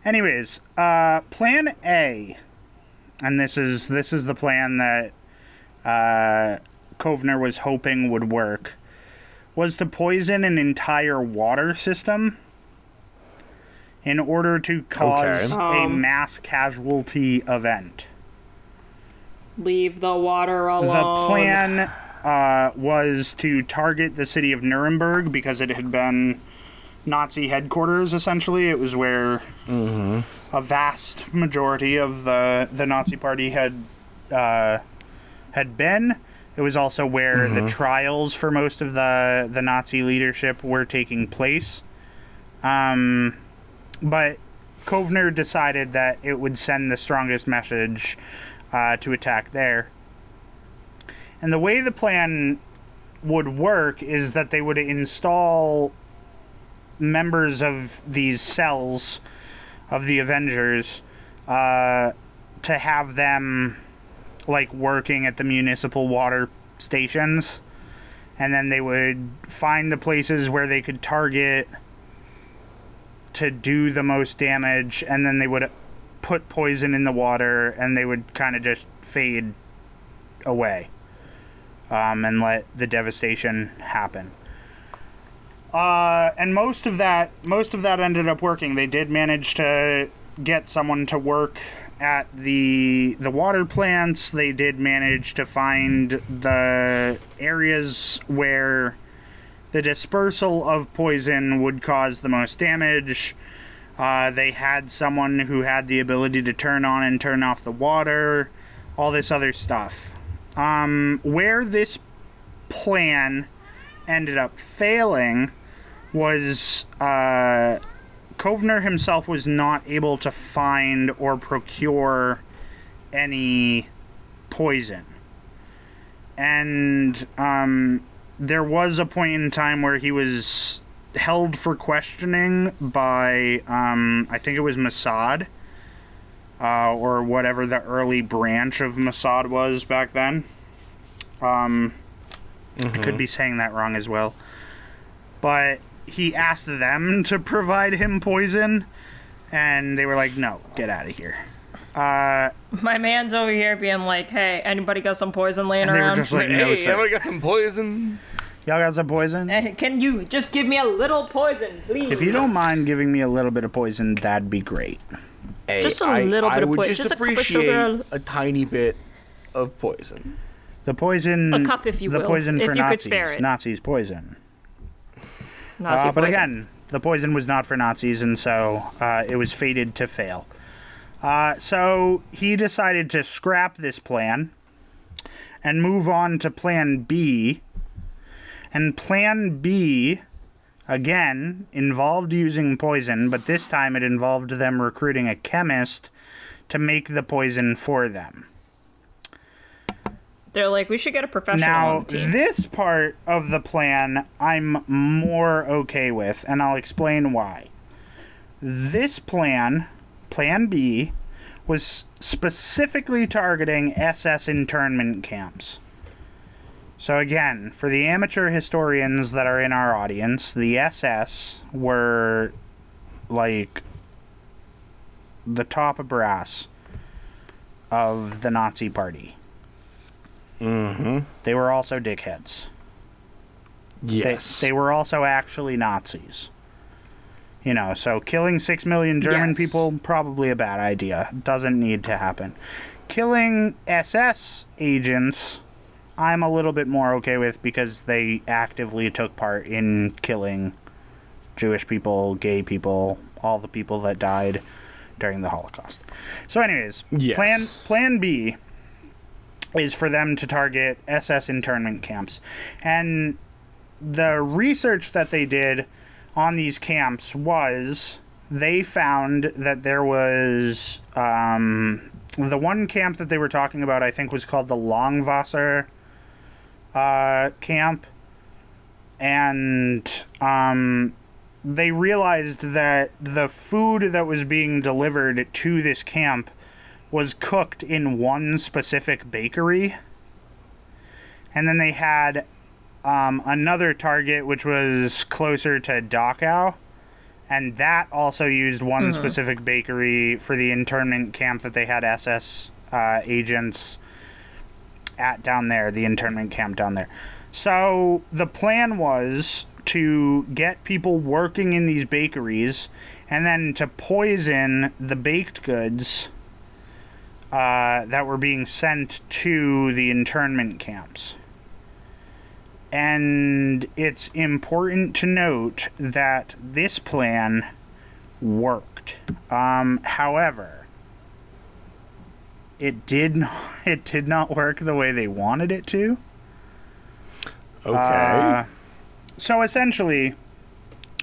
[SPEAKER 3] Anyways, uh, Plan A, and this is this is the plan that uh, Kovner was hoping would work, was to poison an entire water system in order to cause
[SPEAKER 2] Okay.
[SPEAKER 3] a
[SPEAKER 1] Um.
[SPEAKER 3] mass casualty event.
[SPEAKER 1] Leave the water alone.
[SPEAKER 3] The plan uh, was to target the city of Nuremberg because it had been Nazi headquarters. Essentially, it was where a vast majority of the the Nazi Party had uh, had been. It was also where the trials for most of the the Nazi leadership were taking place. Um, but Kovner decided that it would send the strongest message uh, to attack there. And the way the plan would work is that they would install members of these cells of the Avengers uh, to have them like working at the municipal water stations. And then they would find the places where they could target to do the most damage, and then they would put poison in the water, and they would kind of just fade away um, and let the devastation happen. Uh, and most of that, most of that ended up working. They did manage to get someone to work at the the water plants. They did manage to find the areas where the dispersal of poison would cause the most damage. Uh, they had someone who had the ability to turn on and turn off the water, all this other stuff. Um, where this plan ended up failing was uh, Kovner himself was not able to find or procure any poison. And um, there was a point in time where he was held for questioning by, um, I think it was Mossad. uh, or whatever the early branch of Mossad was back then. Um, I could be saying that wrong as well. But he asked them to provide him poison, and they were like, no, get out of here. Uh,
[SPEAKER 1] My man's over here being like, "Hey, anybody got some poison laying
[SPEAKER 3] and they were
[SPEAKER 1] around?
[SPEAKER 3] just like, no,
[SPEAKER 2] hey,
[SPEAKER 3] sir.
[SPEAKER 2] everybody got some poison?
[SPEAKER 3] Y'all got some poison?
[SPEAKER 1] Hey, Can you just give me a little poison, please?"
[SPEAKER 3] If you don't mind giving me a little bit of poison, that'd be great.
[SPEAKER 2] Hey,
[SPEAKER 1] Just a
[SPEAKER 2] I-
[SPEAKER 1] little bit
[SPEAKER 2] I
[SPEAKER 1] of
[SPEAKER 2] would
[SPEAKER 1] poison,
[SPEAKER 2] just
[SPEAKER 1] just a cup of
[SPEAKER 2] appreciate
[SPEAKER 1] sugar.
[SPEAKER 2] a tiny bit of poison.
[SPEAKER 3] The poison.
[SPEAKER 1] A cup, if you
[SPEAKER 3] the
[SPEAKER 1] will,
[SPEAKER 3] poison
[SPEAKER 1] if
[SPEAKER 3] for
[SPEAKER 1] you could
[SPEAKER 3] Nazis.
[SPEAKER 1] spare it.
[SPEAKER 3] Nazis poison.
[SPEAKER 1] Nazi
[SPEAKER 3] Uh, but
[SPEAKER 1] poison.
[SPEAKER 3] again, the poison was not for Nazis, and so uh, it was fated to fail. Uh, so he decided to scrap this plan and move on to Plan B. And Plan B, again, involved using poison, but this time it involved them recruiting a chemist to make the poison for them.
[SPEAKER 1] They're like, "We should get a professional
[SPEAKER 3] Now,
[SPEAKER 1] on the team."
[SPEAKER 3] this part of the plan I'm more okay with, and I'll explain why. This plan, Plan B, was specifically targeting SS internment camps. So, again, for the amateur historians that are in our audience, the SS were like the top of brass of the Nazi party. Mm-hmm. They were also dickheads. They,
[SPEAKER 2] Yes.
[SPEAKER 3] they were also actually Nazis. You know, so killing six million German
[SPEAKER 1] Yes.
[SPEAKER 3] people, probably a bad idea. Doesn't need to happen. Killing SS agents, I'm a little bit more okay with because they actively took part in killing Jewish people, gay people, all the people that died during the Holocaust. So, anyways,
[SPEAKER 2] Yes.
[SPEAKER 3] plan Plan B is for them to target SS internment camps, and the research that they did on these camps was they found that there was um, the one camp that they were talking about. I think was called the Langwasser uh, camp, and um, they realized that the food that was being delivered to this camp was cooked in one specific bakery. And then they had um, another target, which was closer to Dachau. And that also used one specific bakery for the internment camp that they had SS uh, agents at down there, the internment camp down there. So the plan was to get people working in these bakeries and then to poison the baked goods uh, that were being sent to the internment camps. And it's important to note that this plan worked. Um, however, it did not, it did not work the way they wanted it to.
[SPEAKER 2] okay.
[SPEAKER 3] Uh, so essentially,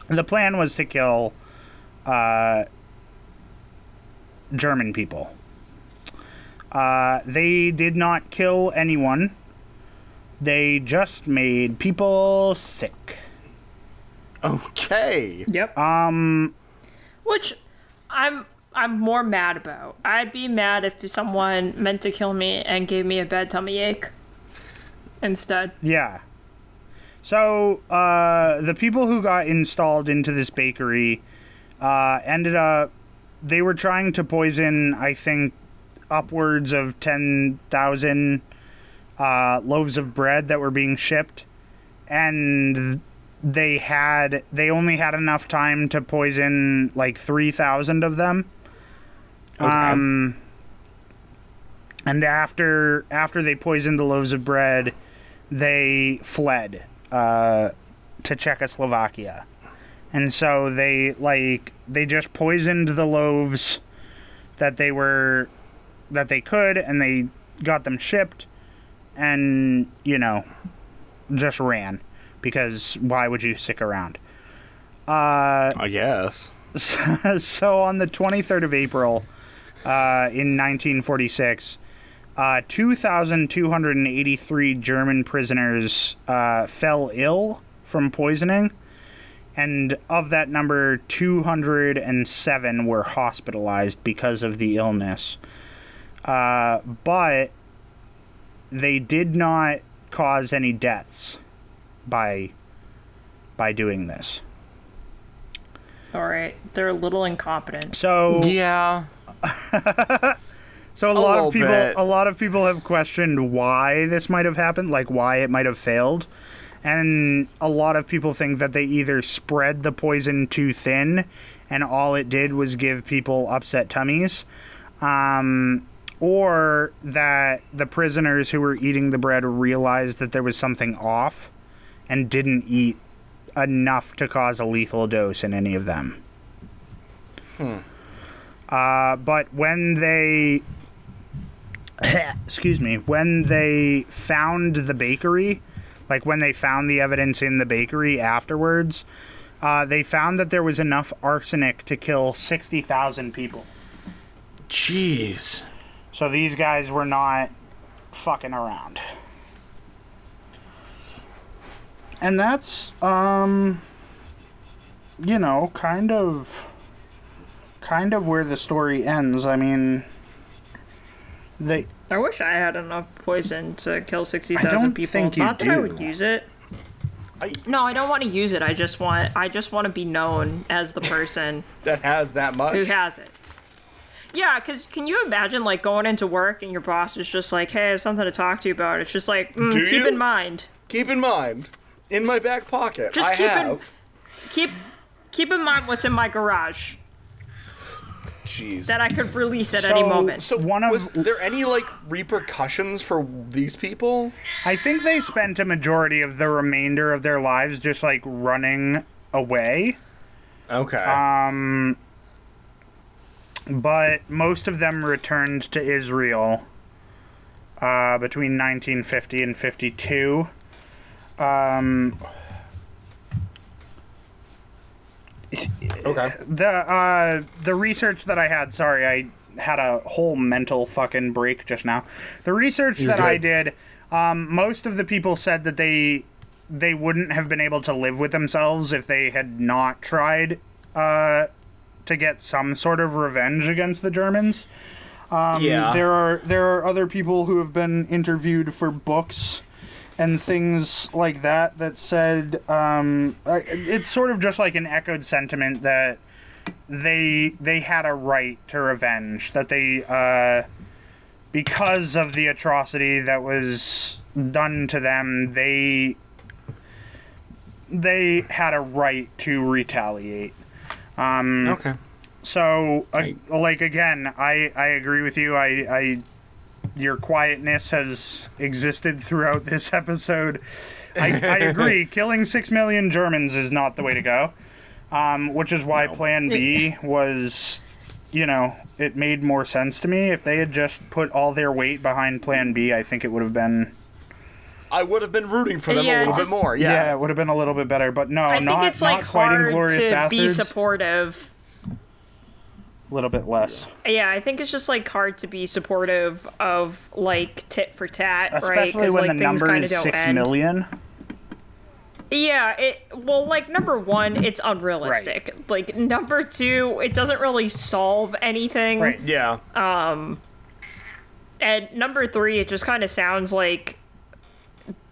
[SPEAKER 3] the plan was to kill uh, German people. Uh, they did not kill anyone. They just made people sick.
[SPEAKER 2] okay.
[SPEAKER 1] Yep.
[SPEAKER 3] Um,
[SPEAKER 1] Which I'm I'm more mad about. I'd be mad if someone meant to kill me and gave me a bad tummy ache instead.
[SPEAKER 3] yeah. So uh, the people who got installed into this bakery uh, ended up. They were trying to poison, I think, upwards of ten thousand uh, loaves of bread that were being shipped, and they had they only had enough time to poison like three thousand of them.
[SPEAKER 2] Okay.
[SPEAKER 3] Um, and after after they poisoned the loaves of bread, they fled uh, to Czechoslovakia, and so they like they just poisoned the loaves that they were that they could, and they got them shipped, and you know, just ran because why would you stick around? Uh,
[SPEAKER 2] I guess.
[SPEAKER 3] so on the 23rd of April uh, in 1946, uh, 2,283 German prisoners uh, fell ill from poisoning, and of that number, 207 were hospitalized because of the illness. Uh, but they did not cause any deaths by by doing this.
[SPEAKER 1] All right, they're a little incompetent.
[SPEAKER 3] So
[SPEAKER 2] Yeah.
[SPEAKER 3] So a, lot of people,
[SPEAKER 2] bit.
[SPEAKER 3] a lot of people have questioned why this might have happened, like why it might have failed, and a lot of people think that they either spread the poison too thin, and all it did was give people upset tummies, um, or that the prisoners who were eating the bread realized that there was something off, and didn't eat enough to cause a lethal dose in any of them. Hmm. Uh, but when they excuse me, when they found the bakery, like when they found the evidence in the bakery afterwards, uh, they found that there was enough arsenic to kill 60,000 people.
[SPEAKER 2] Jeez.
[SPEAKER 3] So these guys were not fucking around. And that's, um, you know, kind of, kind of where the story ends. I mean, they,
[SPEAKER 1] I wish I had enough poison to kill
[SPEAKER 3] I
[SPEAKER 1] sixty
[SPEAKER 3] don't
[SPEAKER 1] people.
[SPEAKER 3] think you
[SPEAKER 1] Not that I would use it.
[SPEAKER 2] I-
[SPEAKER 1] No, I don't want to use it. I just want I just want to be known as the person
[SPEAKER 2] That has that much.
[SPEAKER 1] who has it. Yeah, because can you imagine like going into work and your boss is just like, "Hey, I have something to talk to you about." It's just like, mm,
[SPEAKER 2] Do
[SPEAKER 1] keep
[SPEAKER 2] you?
[SPEAKER 1] in mind,
[SPEAKER 2] Keep in mind, in my back pocket,
[SPEAKER 1] Just
[SPEAKER 2] I
[SPEAKER 1] keep in- keep keep in mind what's in my garage
[SPEAKER 2] Jeez.
[SPEAKER 1] that I could release at any moment.
[SPEAKER 2] so
[SPEAKER 3] one of-
[SPEAKER 2] was there any like repercussions for these people?
[SPEAKER 3] I think they spent a majority of the remainder of their lives just like running away.
[SPEAKER 2] Okay.
[SPEAKER 3] Um, but most of them returned to Israel uh, between 1950 and 52. Um,
[SPEAKER 2] okay.
[SPEAKER 3] the uh, the research that I had, sorry, I had a whole mental fucking break just now. The research
[SPEAKER 2] You're
[SPEAKER 3] that I did, um, most of the people said that they they wouldn't have been able to live with themselves if they had not tried uh, to get some sort of revenge against the Germans. Um,
[SPEAKER 2] Yeah.
[SPEAKER 3] There are there are other people who have been interviewed for books and things like that that said um, it's sort of just like an echoed sentiment that they they had a right to revenge that they uh, because of the atrocity that was done to them they they had a right to retaliate um,
[SPEAKER 2] Okay.
[SPEAKER 3] so, uh,
[SPEAKER 2] I-
[SPEAKER 3] like again, I I agree with you. I I your quietness has existed throughout this episode. I, I agree. Killing six million Germans is not the way to go. Um, which is why Plan B was, you know, it made more sense to me. If they had just put all their weight behind Plan B, I think it would have been
[SPEAKER 2] I would have been rooting for them
[SPEAKER 1] Yeah,
[SPEAKER 2] a little
[SPEAKER 1] just-
[SPEAKER 2] bit more.
[SPEAKER 3] yeah,
[SPEAKER 2] Yeah.
[SPEAKER 3] it would have been a little bit better. But no,
[SPEAKER 1] I
[SPEAKER 3] not
[SPEAKER 1] think it's
[SPEAKER 3] not
[SPEAKER 1] like
[SPEAKER 3] quite
[SPEAKER 1] hard
[SPEAKER 3] Inglorious
[SPEAKER 1] to be supportive.
[SPEAKER 3] a little bit less.
[SPEAKER 1] Yeah, I think it's just like hard to be supportive of like tit for tat, right?
[SPEAKER 3] especially
[SPEAKER 1] 'Cause,
[SPEAKER 3] when
[SPEAKER 1] like,
[SPEAKER 3] the
[SPEAKER 1] things
[SPEAKER 3] number
[SPEAKER 1] kinda
[SPEAKER 3] is
[SPEAKER 1] don't
[SPEAKER 3] six
[SPEAKER 1] end.
[SPEAKER 3] million.
[SPEAKER 1] Yeah, it well, like number one, it's unrealistic. Like number two, it doesn't really solve anything.
[SPEAKER 3] Right.
[SPEAKER 2] Yeah. Um.
[SPEAKER 1] And number three, it just kind of sounds like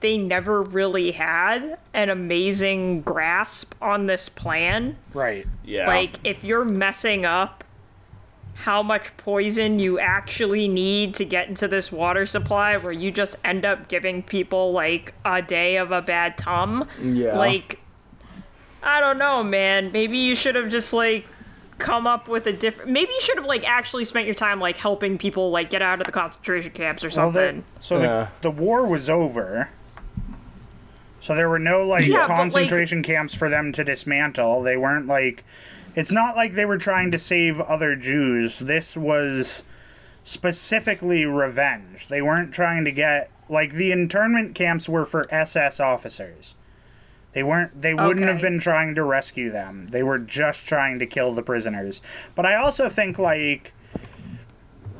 [SPEAKER 1] they never really had an amazing grasp on this plan.
[SPEAKER 3] Right.
[SPEAKER 2] yeah.
[SPEAKER 1] Like, if you're messing up how much poison you actually need to get into this water supply, where you just end up giving people like a day of a bad tum,
[SPEAKER 2] Yeah.
[SPEAKER 1] like, I don't know, man. Maybe you should have just like come up with a different. Maybe you should have like actually spent your time like helping people like get out of the concentration camps or
[SPEAKER 3] Well, the,
[SPEAKER 1] something.
[SPEAKER 3] so
[SPEAKER 2] Yeah.
[SPEAKER 3] the, the war was over. So there were no like
[SPEAKER 1] Yeah, but, like-
[SPEAKER 3] concentration camps for them to dismantle. They weren't like it's not like they were trying to save other Jews. This was specifically revenge. They weren't trying to get like the internment camps were for SS officers. They weren't they wouldn't have been trying to rescue them. They were just trying to kill the prisoners. But I also think like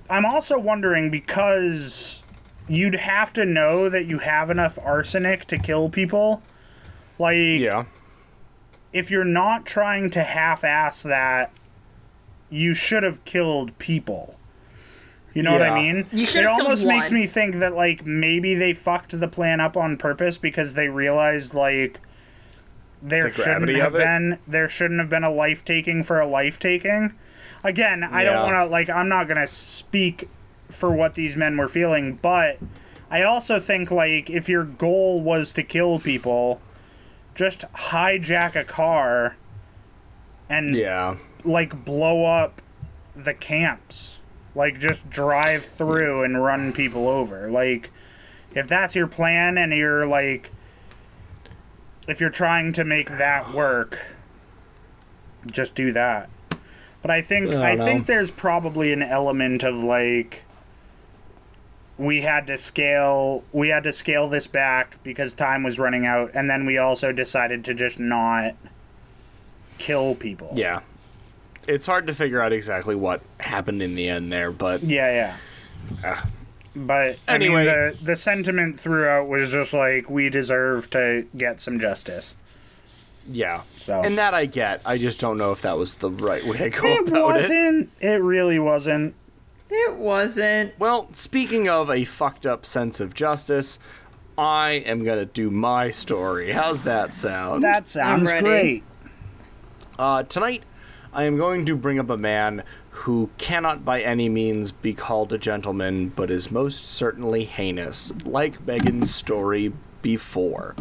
[SPEAKER 3] I'm also wondering because you'd have to know that you have enough arsenic to kill people. Like
[SPEAKER 2] yeah.
[SPEAKER 3] if you're not trying to half-ass that, you should have killed people. You know what I mean?
[SPEAKER 1] You
[SPEAKER 3] It almost makes
[SPEAKER 1] one.
[SPEAKER 3] me think that like maybe they fucked the plan up on purpose because they realized like there
[SPEAKER 2] The
[SPEAKER 3] shouldn't have been there shouldn't have been a life taking for a life taking. Again, I don't want to like I'm not going to speak for what these men were feeling, but I also think like if your goal was to kill people, just hijack a car and
[SPEAKER 2] Yeah.
[SPEAKER 3] like blow up the camps. Like just drive through and run people over. Like if that's your plan and you're like if you're trying to make that work, just do that. But I think
[SPEAKER 2] I
[SPEAKER 3] think there's probably an element of like we had to scale we had to scale this back because time was running out and then we also decided to just not kill people.
[SPEAKER 2] Yeah. It's hard to figure out exactly what happened in the end there, but
[SPEAKER 3] Yeah, yeah. Ah. But I mean,
[SPEAKER 2] Anyway.
[SPEAKER 3] the the sentiment throughout was just like we deserve to get some justice.
[SPEAKER 2] yeah.
[SPEAKER 3] So
[SPEAKER 2] And that I get. I just don't know if that was the right way to go
[SPEAKER 3] it
[SPEAKER 2] about it.
[SPEAKER 3] wasn't. It really wasn't.
[SPEAKER 1] It wasn't.
[SPEAKER 2] Well, speaking of a fucked up sense of justice, I am gonna do my story. How's that sound?
[SPEAKER 3] That sounds great.
[SPEAKER 2] Uh, tonight, I am going to bring up a man who cannot by any means be called a gentleman, but is most certainly heinous, like Meghan's story before.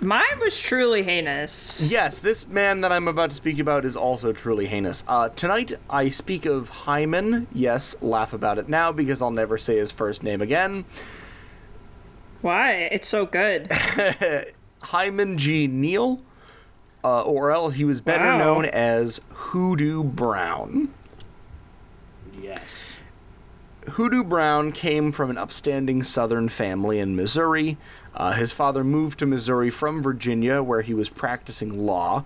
[SPEAKER 1] Mine was truly heinous.
[SPEAKER 2] Yes, this man that I'm about to speak about is also truly heinous. Uh, tonight, I speak of Hyman. Yes, laugh about it now because I'll never say his first name again.
[SPEAKER 1] Why? It's so good.
[SPEAKER 2] Hyman G. Neill, uh, or else he was better
[SPEAKER 1] Wow.
[SPEAKER 2] known as Hoodoo Brown.
[SPEAKER 3] Yes.
[SPEAKER 2] Hoodoo Brown came from an upstanding Southern family in Missouri. Uh, his father moved to Missouri from Virginia, where he was practicing law.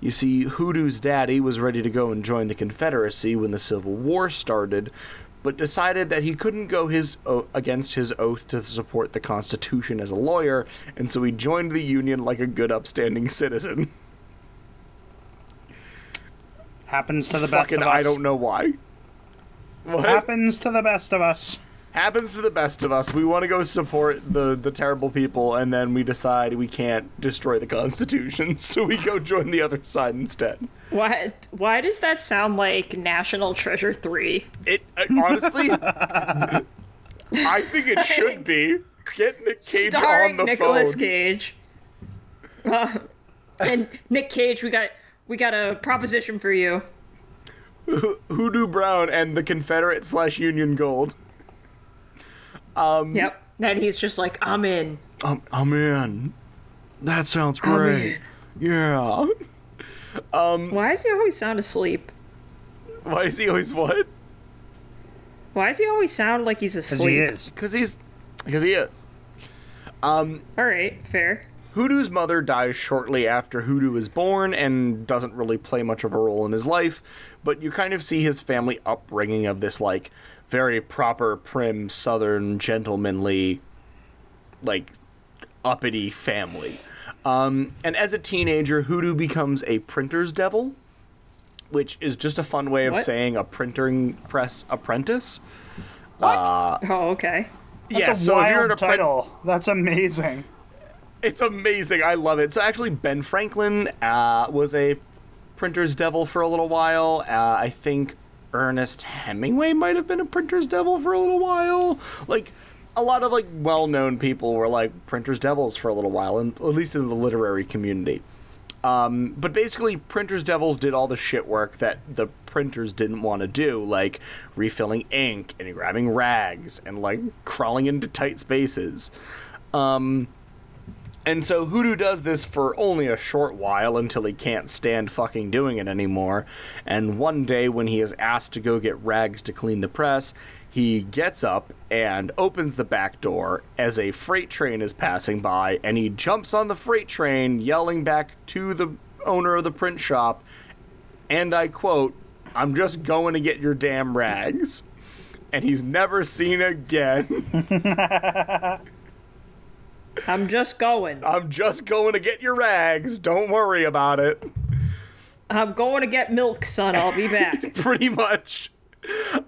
[SPEAKER 2] You see, Hoodoo's daddy was ready to go and join the Confederacy when the Civil War started, but decided that he couldn't go his o- against his oath to support the Constitution as a lawyer, and so he joined the Union like a good, upstanding citizen.
[SPEAKER 3] Happens to the best
[SPEAKER 2] Fucking,
[SPEAKER 3] of us.
[SPEAKER 2] I don't know why. What?
[SPEAKER 3] Happens to the best of us.
[SPEAKER 2] happens to the best of us. We want to go support the the terrible people, and then we decide we can't destroy the Constitution, so we go join the other side instead.
[SPEAKER 1] Why? Why does that sound like National Treasure Three?
[SPEAKER 2] It uh, honestly, I think it should be. Get Nick Cage
[SPEAKER 1] Starring
[SPEAKER 2] on the
[SPEAKER 1] Nicolas
[SPEAKER 2] phone.
[SPEAKER 1] Cage. Uh, and Nick Cage, we got we got a proposition for you.
[SPEAKER 2] Hoodoo Brown and the Confederate slash Union Gold.
[SPEAKER 1] Um, Yep. And he's just like, I'm in.
[SPEAKER 2] Um, I'm in. That sounds great. Yeah.
[SPEAKER 1] Why does he always sound asleep?
[SPEAKER 2] Why is he always what?
[SPEAKER 1] Why does he always sound like he's asleep?
[SPEAKER 3] Because
[SPEAKER 1] asleep?
[SPEAKER 3] he is.
[SPEAKER 2] Because he's. Because he is.
[SPEAKER 1] All right, fair.
[SPEAKER 2] Hoodoo's mother dies shortly after Hoodoo is born and doesn't really play much of a role in his life, but you kind of see his family upbringing of this, like, very proper, prim, southern, gentlemanly, like, uppity family. Um, and as a teenager, Hoodoo becomes a printer's devil, which is just a fun way of
[SPEAKER 1] What?
[SPEAKER 2] saying a printing press apprentice.
[SPEAKER 1] What? oh, okay.
[SPEAKER 3] That's
[SPEAKER 2] yeah,
[SPEAKER 3] a
[SPEAKER 2] so if you're
[SPEAKER 3] wild
[SPEAKER 2] a print-
[SPEAKER 3] title. That's amazing.
[SPEAKER 2] It's amazing. I love it. So actually, Ben Franklin uh, was a printer's devil for a little while. Uh, I think Ernest Hemingway might have been a printer's devil for a little while. Like a lot of like well-known people were like printer's devils for a little while, and at least in the literary community. Um, but basically, printers devils did all the shit work that the printers didn't want to do, like refilling ink and grabbing rags and like crawling into tight spaces. Um, and so Hoodoo does this for only a short while until he can't stand fucking doing it anymore. And one day, when he is asked to go get rags to clean the press, he gets up and opens the back door as a freight train is passing by, and he jumps on the freight train, yelling back to the owner of the print shop, and I quote, I'm just going to get your damn rags. And he's never seen again.
[SPEAKER 1] I'm just going.
[SPEAKER 2] I'm just going to get your rags. Don't worry about it.
[SPEAKER 1] I'm going to get milk, son. I'll be back.
[SPEAKER 2] Pretty much.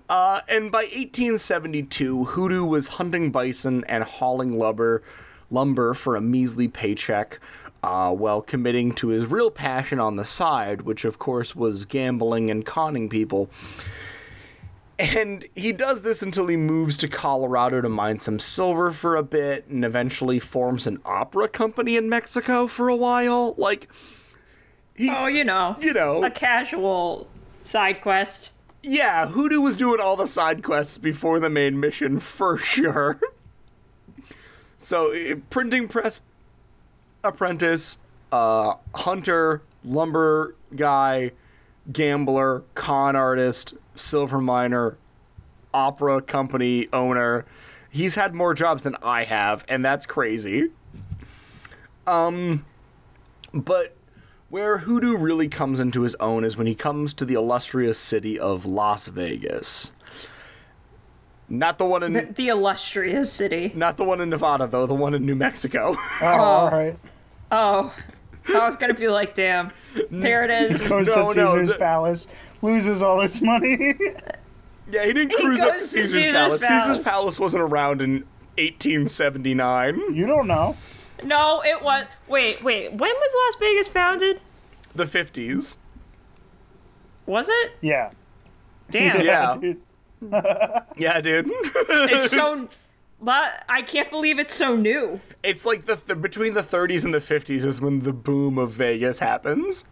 [SPEAKER 2] Uh, and by 1872, Hoodoo was hunting bison and hauling lumber, lumber for a measly paycheck, uh, while committing to his real passion on the side, which of course was gambling and conning people. And he does this until he moves to Colorado to mine some silver for a bit and eventually forms an opera company in Mexico for a while. Like,
[SPEAKER 1] oh, you know,
[SPEAKER 2] you know,
[SPEAKER 1] a casual side quest.
[SPEAKER 2] yeah, Hoodoo was doing all the side quests before the main mission for sure. so, printing press apprentice, uh, hunter, lumber guy, gambler, con artist, silver miner, opera company owner. He's had more jobs than I have, and that's crazy. Um, but where Hoodoo really comes into his own is when he comes to the illustrious city of Las Vegas. Not the one in
[SPEAKER 1] The, the illustrious city.
[SPEAKER 2] not the one in Nevada though, the one in New Mexico.
[SPEAKER 3] Oh, all right.
[SPEAKER 1] Oh, Oh, I was gonna be like, damn, there it is.
[SPEAKER 3] Goes
[SPEAKER 2] No,
[SPEAKER 3] to
[SPEAKER 2] no,
[SPEAKER 3] Caesar's
[SPEAKER 2] the-
[SPEAKER 3] Palace, loses all his money.
[SPEAKER 2] yeah, he didn't
[SPEAKER 1] He
[SPEAKER 2] cruise up to
[SPEAKER 1] goes to
[SPEAKER 2] Caesar's,
[SPEAKER 1] Caesar's
[SPEAKER 2] Palace.
[SPEAKER 1] Palace.
[SPEAKER 2] Caesar's Palace wasn't around in 1879.
[SPEAKER 3] you don't know.
[SPEAKER 1] No, it was. Wait, wait. When was Las Vegas founded?
[SPEAKER 2] The 50s.
[SPEAKER 1] Was it?
[SPEAKER 3] Yeah.
[SPEAKER 1] Damn.
[SPEAKER 2] Yeah.
[SPEAKER 3] dude.
[SPEAKER 2] Yeah, dude.
[SPEAKER 1] It's so. La- I can't believe it's so new.
[SPEAKER 2] it's like the th- between the 30s and the 50s is when the boom of Vegas happens.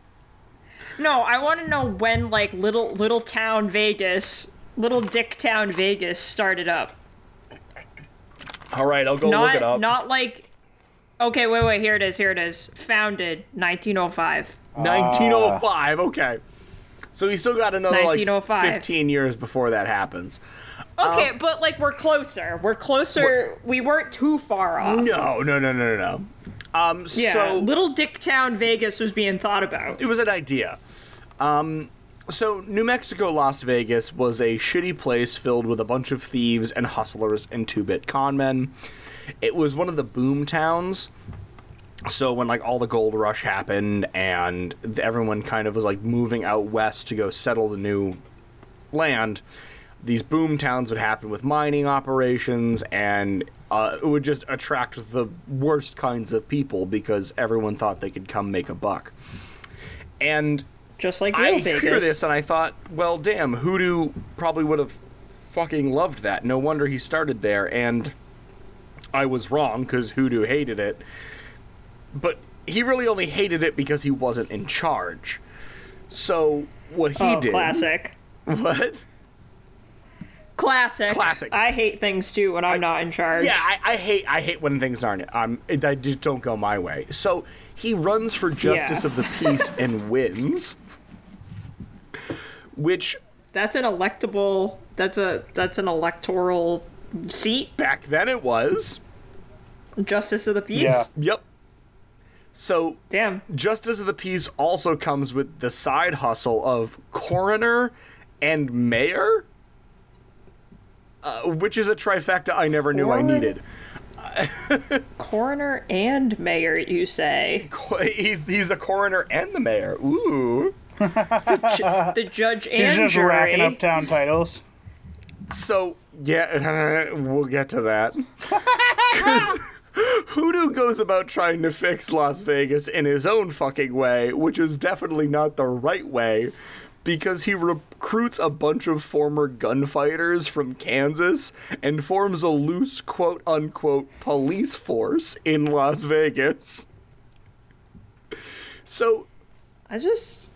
[SPEAKER 1] No, I want to know when like little little town Vegas, little Dick Town Vegas started up.
[SPEAKER 2] All right, I'll go
[SPEAKER 1] not
[SPEAKER 2] look it up.
[SPEAKER 1] not like. Okay, wait, wait. Here it is. Here it is. Founded 1905.
[SPEAKER 2] 1905. Okay. So we still got another like 15 years before that happens.
[SPEAKER 1] Okay, but like we're closer. We're closer. we weren't too far off.
[SPEAKER 2] No, no, no, no, no, no. Um,
[SPEAKER 1] Yeah,
[SPEAKER 2] so
[SPEAKER 1] little Dick Town Vegas was being thought about.
[SPEAKER 2] it was an idea. Um, so New Mexico, Las Vegas was a shitty place filled with a bunch of thieves and hustlers and two-bit con men. It was one of the boom towns. So when like all the gold rush happened and everyone kind of was like moving out west to go settle the new land, these boom towns would happen with mining operations and uh, it would just attract the worst kinds of people because everyone thought they could come make a buck. And
[SPEAKER 1] Just like real
[SPEAKER 2] I
[SPEAKER 1] Vegas.
[SPEAKER 2] hear this and I thought, well, damn, Hoodoo probably would have fucking loved that. No wonder he started there. And I was wrong because Hoodoo hated it. But he really only hated it because he wasn't in charge. So what he
[SPEAKER 1] oh,
[SPEAKER 2] did?
[SPEAKER 1] classic.
[SPEAKER 2] What?
[SPEAKER 1] Classic.
[SPEAKER 2] Classic.
[SPEAKER 1] I hate things too when I'm not in charge.
[SPEAKER 2] Yeah, I, I hate I hate when things aren't um it, I just don't go my way. So he runs for justice
[SPEAKER 1] Yeah.
[SPEAKER 2] of the peace and wins, which
[SPEAKER 1] That's an electable. That's a that's an electoral seat.
[SPEAKER 2] back then it was.
[SPEAKER 1] Justice of the peace.
[SPEAKER 3] Yeah.
[SPEAKER 2] Yep. So
[SPEAKER 1] Damn.
[SPEAKER 2] justice of the peace also comes with the side hustle of coroner and mayor, uh, which is a trifecta I never knew I needed.
[SPEAKER 1] Coroner and mayor, you say?
[SPEAKER 2] He's he's the coroner and the mayor. Ooh.
[SPEAKER 1] the judge and the judge.
[SPEAKER 3] He's just
[SPEAKER 1] jury.
[SPEAKER 3] racking up town titles.
[SPEAKER 2] So yeah, we'll get to that. 'Cause Hoodoo goes about trying to fix Las Vegas in his own fucking way, which is definitely not the right way, because he recruits a bunch of former gunfighters from Kansas and forms a loose quote unquote police force in Las Vegas. So
[SPEAKER 1] I just.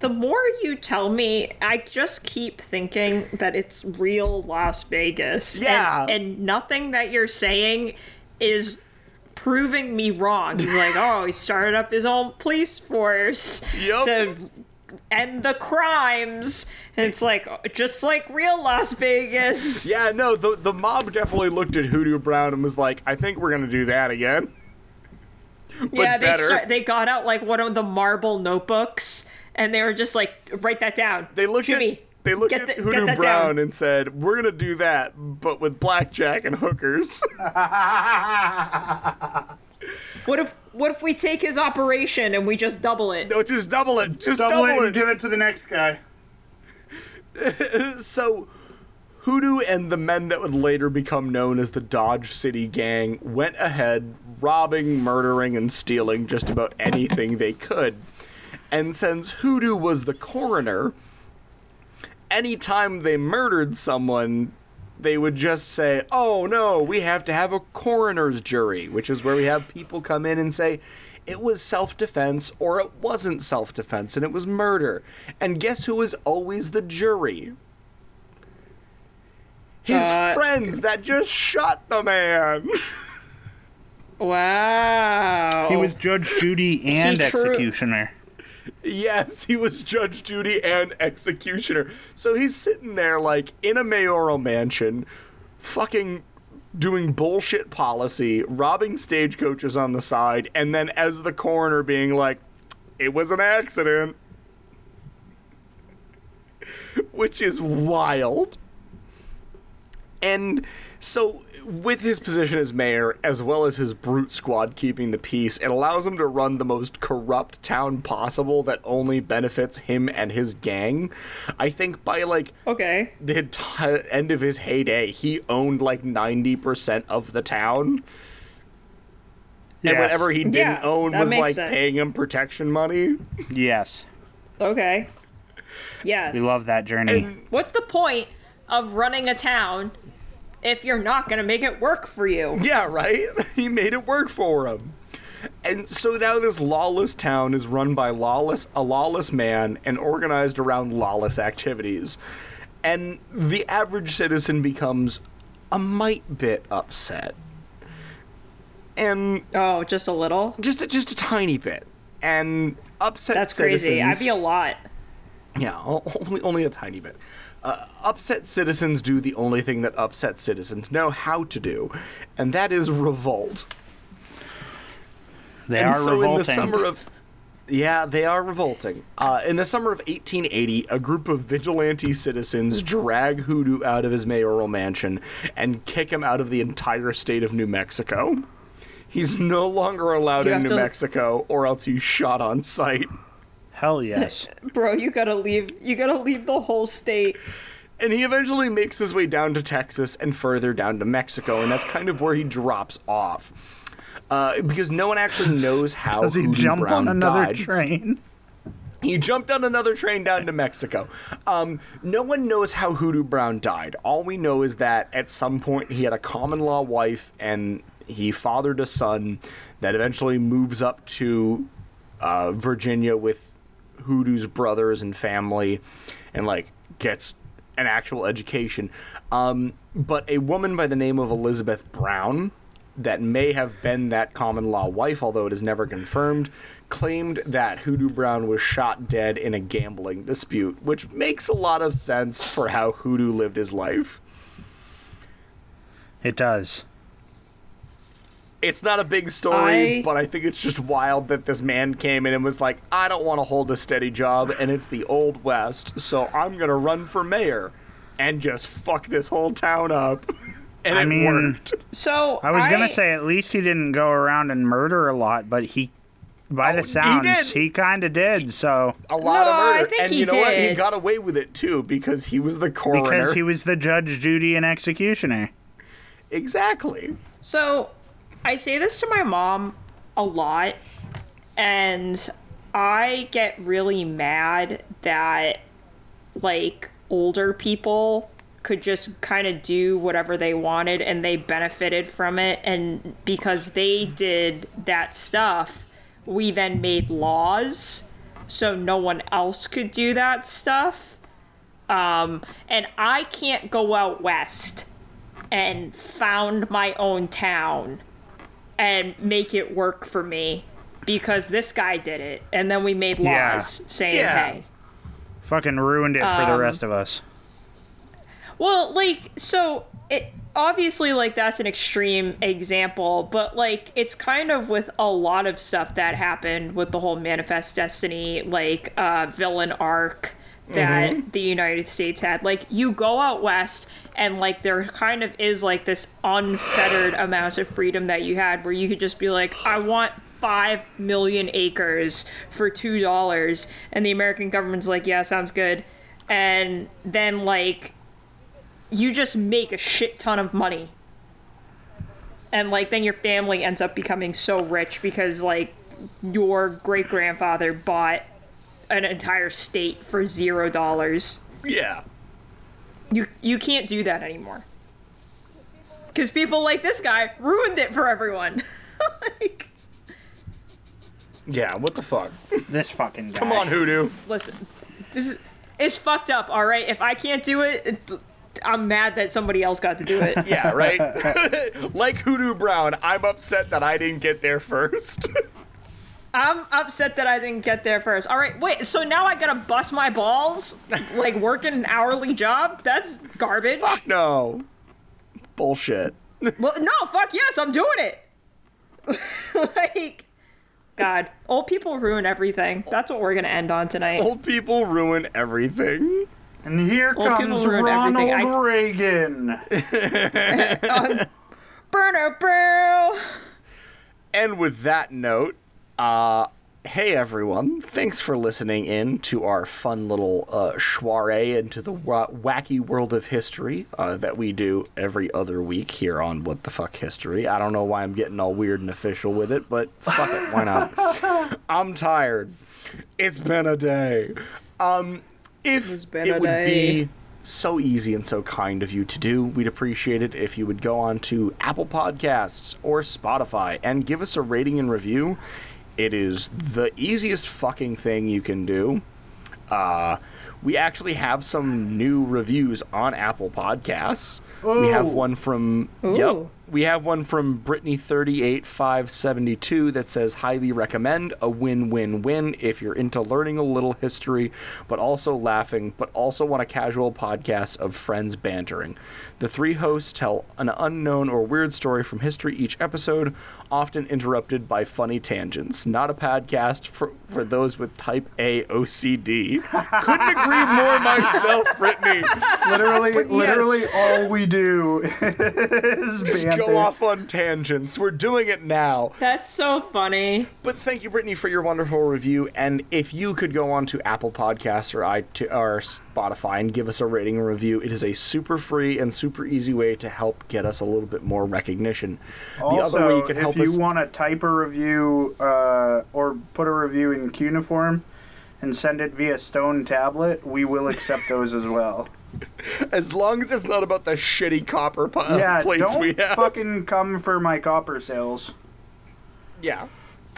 [SPEAKER 1] The more you tell me, I just keep thinking that it's real Las Vegas. And-
[SPEAKER 2] Yeah.
[SPEAKER 1] And, nothing that you're saying is proving me wrong. He's like, oh, he started up his own police force
[SPEAKER 2] Yup.
[SPEAKER 1] to end the crimes. And it's like, just like real Las Vegas.
[SPEAKER 2] Yeah, no, the the mob definitely looked at Hoodoo Brown and was like, I think we're gonna do that again. But
[SPEAKER 1] yeah, they start, they got out like one of the marble notebooks, and they were just like, write that down.
[SPEAKER 2] They looked
[SPEAKER 1] Jimmy,
[SPEAKER 2] at they looked
[SPEAKER 1] get
[SPEAKER 2] at
[SPEAKER 1] the- get
[SPEAKER 2] Hoodoo
[SPEAKER 1] that
[SPEAKER 2] Brown
[SPEAKER 1] down.
[SPEAKER 2] and said, "We're gonna do that, but with blackjack and hookers."
[SPEAKER 1] What if what if we take his operation and we just double it?
[SPEAKER 2] No, just double it. Just
[SPEAKER 3] Double,
[SPEAKER 2] double,
[SPEAKER 3] it
[SPEAKER 2] it.
[SPEAKER 3] and give it to the next guy.
[SPEAKER 2] So, Hoodoo and the men that would later become known as the Dodge City Gang went ahead robbing, murdering, and stealing just about anything they could. And since Hoodoo was the coroner, anytime they murdered someone, they would just say, Oh no, we have to have a coroner's jury, which is where we have people come in and say, it was self defense or it wasn't self defense and it was murder. And guess who was always the jury? His
[SPEAKER 1] Uh,
[SPEAKER 2] friends that just shot the man.
[SPEAKER 1] Wow.
[SPEAKER 3] He was Judge Judy and
[SPEAKER 1] He true-
[SPEAKER 3] executioner.
[SPEAKER 2] Yes, he was Judge Judy and executioner. So he's sitting there like in a mayoral mansion, fucking doing bullshit policy, robbing stagecoaches on the side, and then as the coroner being like, it was an accident. Which is wild. And so, with his position as mayor, as well as his brute squad keeping the peace, it allows him to run the most corrupt town possible that only benefits him and his gang. I think by like
[SPEAKER 1] Okay.
[SPEAKER 2] the enti- end of his heyday, he owned like 90% of the town. And whatever he didn't
[SPEAKER 1] Yeah,
[SPEAKER 2] own was like
[SPEAKER 1] sense.
[SPEAKER 2] paying him protection money.
[SPEAKER 3] Yes.
[SPEAKER 1] Okay. Yes.
[SPEAKER 3] We love that journey.
[SPEAKER 1] What's the point of running a town if you're not going to make it work for you?
[SPEAKER 2] Yeah, right? He made it work for him. And so now this lawless town is run by lawless a lawless man and organized around lawless activities. And the average citizen becomes a mite bit upset. And
[SPEAKER 1] Oh, just a little?
[SPEAKER 2] just a, just a tiny bit. And upset
[SPEAKER 1] That's crazy. I'd be a lot.
[SPEAKER 2] yeah, only only a tiny bit. Uh, upset citizens do the only thing that upset citizens know how to do, and that is revolt.
[SPEAKER 3] They
[SPEAKER 2] and
[SPEAKER 3] are
[SPEAKER 2] so
[SPEAKER 3] revolting.
[SPEAKER 2] in the summer of yeah, they are revolting. Uh, in the summer of 1880, a group of vigilante citizens drag Hoodoo out of his mayoral mansion and kick him out of the entire state of New Mexico. He's no longer allowed
[SPEAKER 1] You
[SPEAKER 2] in New
[SPEAKER 1] to-
[SPEAKER 2] Mexico, or else he's shot on sight.
[SPEAKER 3] Hell yes.
[SPEAKER 1] Bro, you gotta leave. You gotta leave the whole state.
[SPEAKER 2] And he eventually makes his way down to Texas and further down to Mexico, and that's kind of where he drops off. Uh, because no one actually knows how
[SPEAKER 3] Does he
[SPEAKER 2] Hoodoo
[SPEAKER 3] jump
[SPEAKER 2] Brown
[SPEAKER 3] on another
[SPEAKER 2] died.
[SPEAKER 3] train?
[SPEAKER 2] He jumped on another train down to Mexico. Um, no one knows how Hoodoo Brown died. All we know is that at some point he had a common law wife and he fathered a son that eventually moves up to uh, Virginia with Hoodoo's brothers and family and like gets an actual education. Um, but a woman by the name of Elizabeth Brown that may have been that common law wife, although it is never confirmed, claimed that Hoodoo Brown was shot dead in a gambling dispute, which makes a lot of sense for how Hoodoo lived his life.
[SPEAKER 3] It does.
[SPEAKER 2] It's not a big story,
[SPEAKER 1] I-
[SPEAKER 2] but I think it's just wild that this man came in and was like, I don't want to hold a steady job, and it's the Old West, so I'm going to run for mayor and just fuck this whole town up. And
[SPEAKER 3] I
[SPEAKER 2] it
[SPEAKER 3] mean-
[SPEAKER 2] worked.
[SPEAKER 1] So
[SPEAKER 3] I was gonna say at least he didn't go around and murder a lot, but he, by
[SPEAKER 2] Oh,
[SPEAKER 3] the sounds,
[SPEAKER 2] did.
[SPEAKER 3] he, kind of did. So
[SPEAKER 2] A lot
[SPEAKER 1] No,
[SPEAKER 2] of
[SPEAKER 1] I
[SPEAKER 2] murder.
[SPEAKER 1] think
[SPEAKER 2] and
[SPEAKER 1] he
[SPEAKER 2] you know what? He got away with it too because he was the coroner.
[SPEAKER 3] because he was the judge, Judy, and executioner.
[SPEAKER 2] Exactly.
[SPEAKER 1] So, I say this to my mom a lot, and I get really mad that, like, older people could just kind of do whatever they wanted and they benefited from it. And because they did that stuff, we then made laws so no one else could do that stuff. Um, and I can't go out west and found my own town and make it work for me because this guy did it and then we made laws
[SPEAKER 3] Yeah.
[SPEAKER 1] saying
[SPEAKER 2] Yeah.
[SPEAKER 1] hey
[SPEAKER 3] Fucking ruined it for
[SPEAKER 1] Um,
[SPEAKER 3] the rest of us.
[SPEAKER 1] well like so it obviously like that's an extreme example but like it's kind of with a lot of stuff that happened with the whole manifest destiny like uh villain arc Mm-hmm. that the United States had. Like you go out west and like there kind of is like this unfettered amount of freedom that you had where you could just be like, I want five million acres for two dollars and the American government's like, Yeah, sounds good. And then like you just make a shit ton of money. And like then your family ends up becoming so rich because like your great grandfather bought an entire state for zero dollars.
[SPEAKER 2] Yeah.
[SPEAKER 1] You you can't do that anymore. Cause people like this guy ruined it for everyone. like,
[SPEAKER 2] Yeah, what the fuck?
[SPEAKER 3] This fucking guy.
[SPEAKER 2] Come on, Hoodoo.
[SPEAKER 1] listen, this is it's fucked up. All right, if I can't do it, it I'm mad that somebody else got to do it.
[SPEAKER 2] Yeah, right? like Hoodoo Brown, I'm upset that I didn't get there first.
[SPEAKER 1] I'm upset that I didn't get there first. All right, wait. So now I gotta bust my balls, like working an hourly job. That's garbage.
[SPEAKER 2] Fuck no. Bullshit.
[SPEAKER 1] Well, no, fuck yes, I'm doing it. like, God, old people ruin everything. That's what we're gonna end on tonight.
[SPEAKER 2] Old people ruin everything.
[SPEAKER 3] And here
[SPEAKER 1] Well, people
[SPEAKER 3] comes Ronald
[SPEAKER 1] everything. I-
[SPEAKER 3] Reagan.
[SPEAKER 1] Um, burner brew.
[SPEAKER 2] And with that note, uh, hey everyone, thanks for listening in to our fun little uh, soiree into the wa- wacky world of history uh, that we do every other week here on What the Fuck History. I don't know why I'm getting all weird and official with it, but fuck it, why not? I'm tired. It's been a day. Um, if it
[SPEAKER 1] a
[SPEAKER 2] would
[SPEAKER 1] day.
[SPEAKER 2] be so easy and so kind of you to do. We'd appreciate it if you would go on to Apple Podcasts or Spotify and give us a rating and review. It is the easiest fucking thing you can do. Uh, we actually have some new reviews on Apple Podcasts. We have one from yep.
[SPEAKER 1] Ooh.
[SPEAKER 2] We have one from Brittany thirty eight five seventy two that says highly recommend a win win win if you're into learning a little history, but also laughing, but also want a casual podcast of friends bantering. The three hosts tell an unknown or weird story from history each episode, often interrupted by funny tangents. Not a podcast for, for those with type A OCD. Couldn't agree more myself, Brittany.
[SPEAKER 3] literally,
[SPEAKER 2] But yes.
[SPEAKER 3] literally all we do is banter.
[SPEAKER 2] Go off on tangents. We're doing it now.
[SPEAKER 1] That's so funny.
[SPEAKER 2] But thank you, Brittany, for your wonderful review. And if you could go on to Apple Podcasts or, iTunes, or Spotify and give us a rating and review, it is a super free and super easy way to help get us a little bit more recognition. the
[SPEAKER 3] Also,
[SPEAKER 2] other way you can help
[SPEAKER 3] if you
[SPEAKER 2] us.
[SPEAKER 3] want to type a review uh, or put a review in cuneiform and send it via stone tablet, we will accept those as well.
[SPEAKER 2] as long as it's not about the shitty copper po-
[SPEAKER 3] yeah,
[SPEAKER 2] plates
[SPEAKER 3] don't
[SPEAKER 2] we have.
[SPEAKER 3] fucking come for my copper sales.
[SPEAKER 2] Yeah.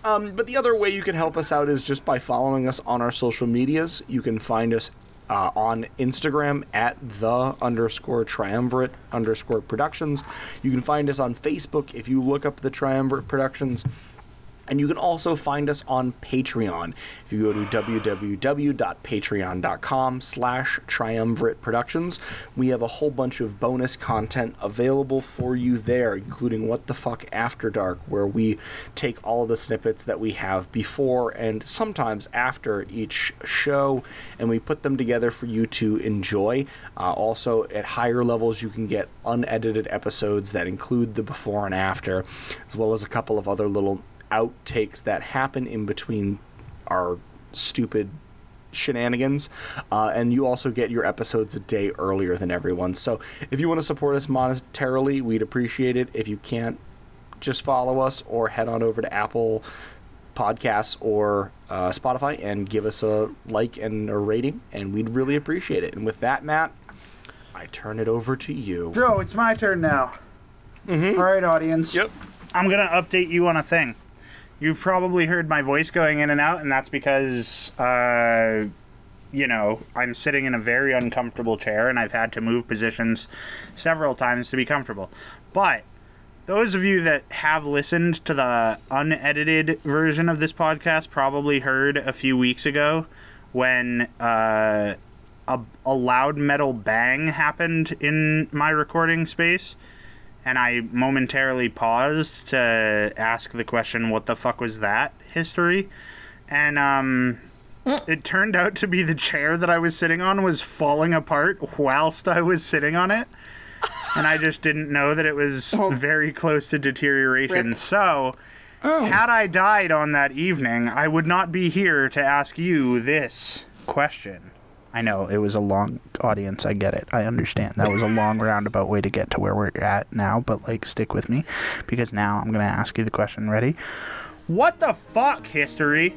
[SPEAKER 2] Um, but the other way you can help us out is just by following us on our social medias. You can find us uh, on Instagram at the underscore triumvirate underscore productions. You can find us on Facebook if you look up the triumvirate productions. And you can also find us on Patreon. If you go to www.patreon.com slash triumvirate productions, we have a whole bunch of bonus content available for you there, including What the Fuck After Dark, where we take all the snippets that we have before and sometimes after each show, and we put them together for you to enjoy. Uh, also, at higher levels, you can get unedited episodes that include the before and after, as well as a couple of other little outtakes that happen in between our stupid shenanigans uh, and you also get your episodes a day earlier than everyone so if you want to support us monetarily we'd appreciate it if you can't just follow us or head on over to apple podcasts or uh, spotify and give us a like and a rating and we'd really appreciate it and with that matt i turn it over to you
[SPEAKER 3] Joe, it's my turn now. All right, audience.
[SPEAKER 2] yep
[SPEAKER 3] I'm gonna update you on a thing. You've probably heard my voice going in and out, and that's because, uh, you know, I'm sitting in a very uncomfortable chair, and I've had to move positions several times to be comfortable. But those of you that have listened to the unedited version of this podcast probably heard a few weeks ago when uh, a, a loud metal bang happened in my recording space and I momentarily paused to ask the question, "What the fuck was that?" History, and um, it turned out to be the chair that I was sitting on was falling apart whilst I was sitting on it. And I just didn't know that it was very close to deterioration.
[SPEAKER 1] Rip.
[SPEAKER 3] So, had I died on that evening, I would not be here to ask you this question. I know it was a long audience. I get it. I understand. That was a long roundabout way to get to where we're at now, but like stick with me because now I'm going to ask you the question. Ready? What the fuck, history?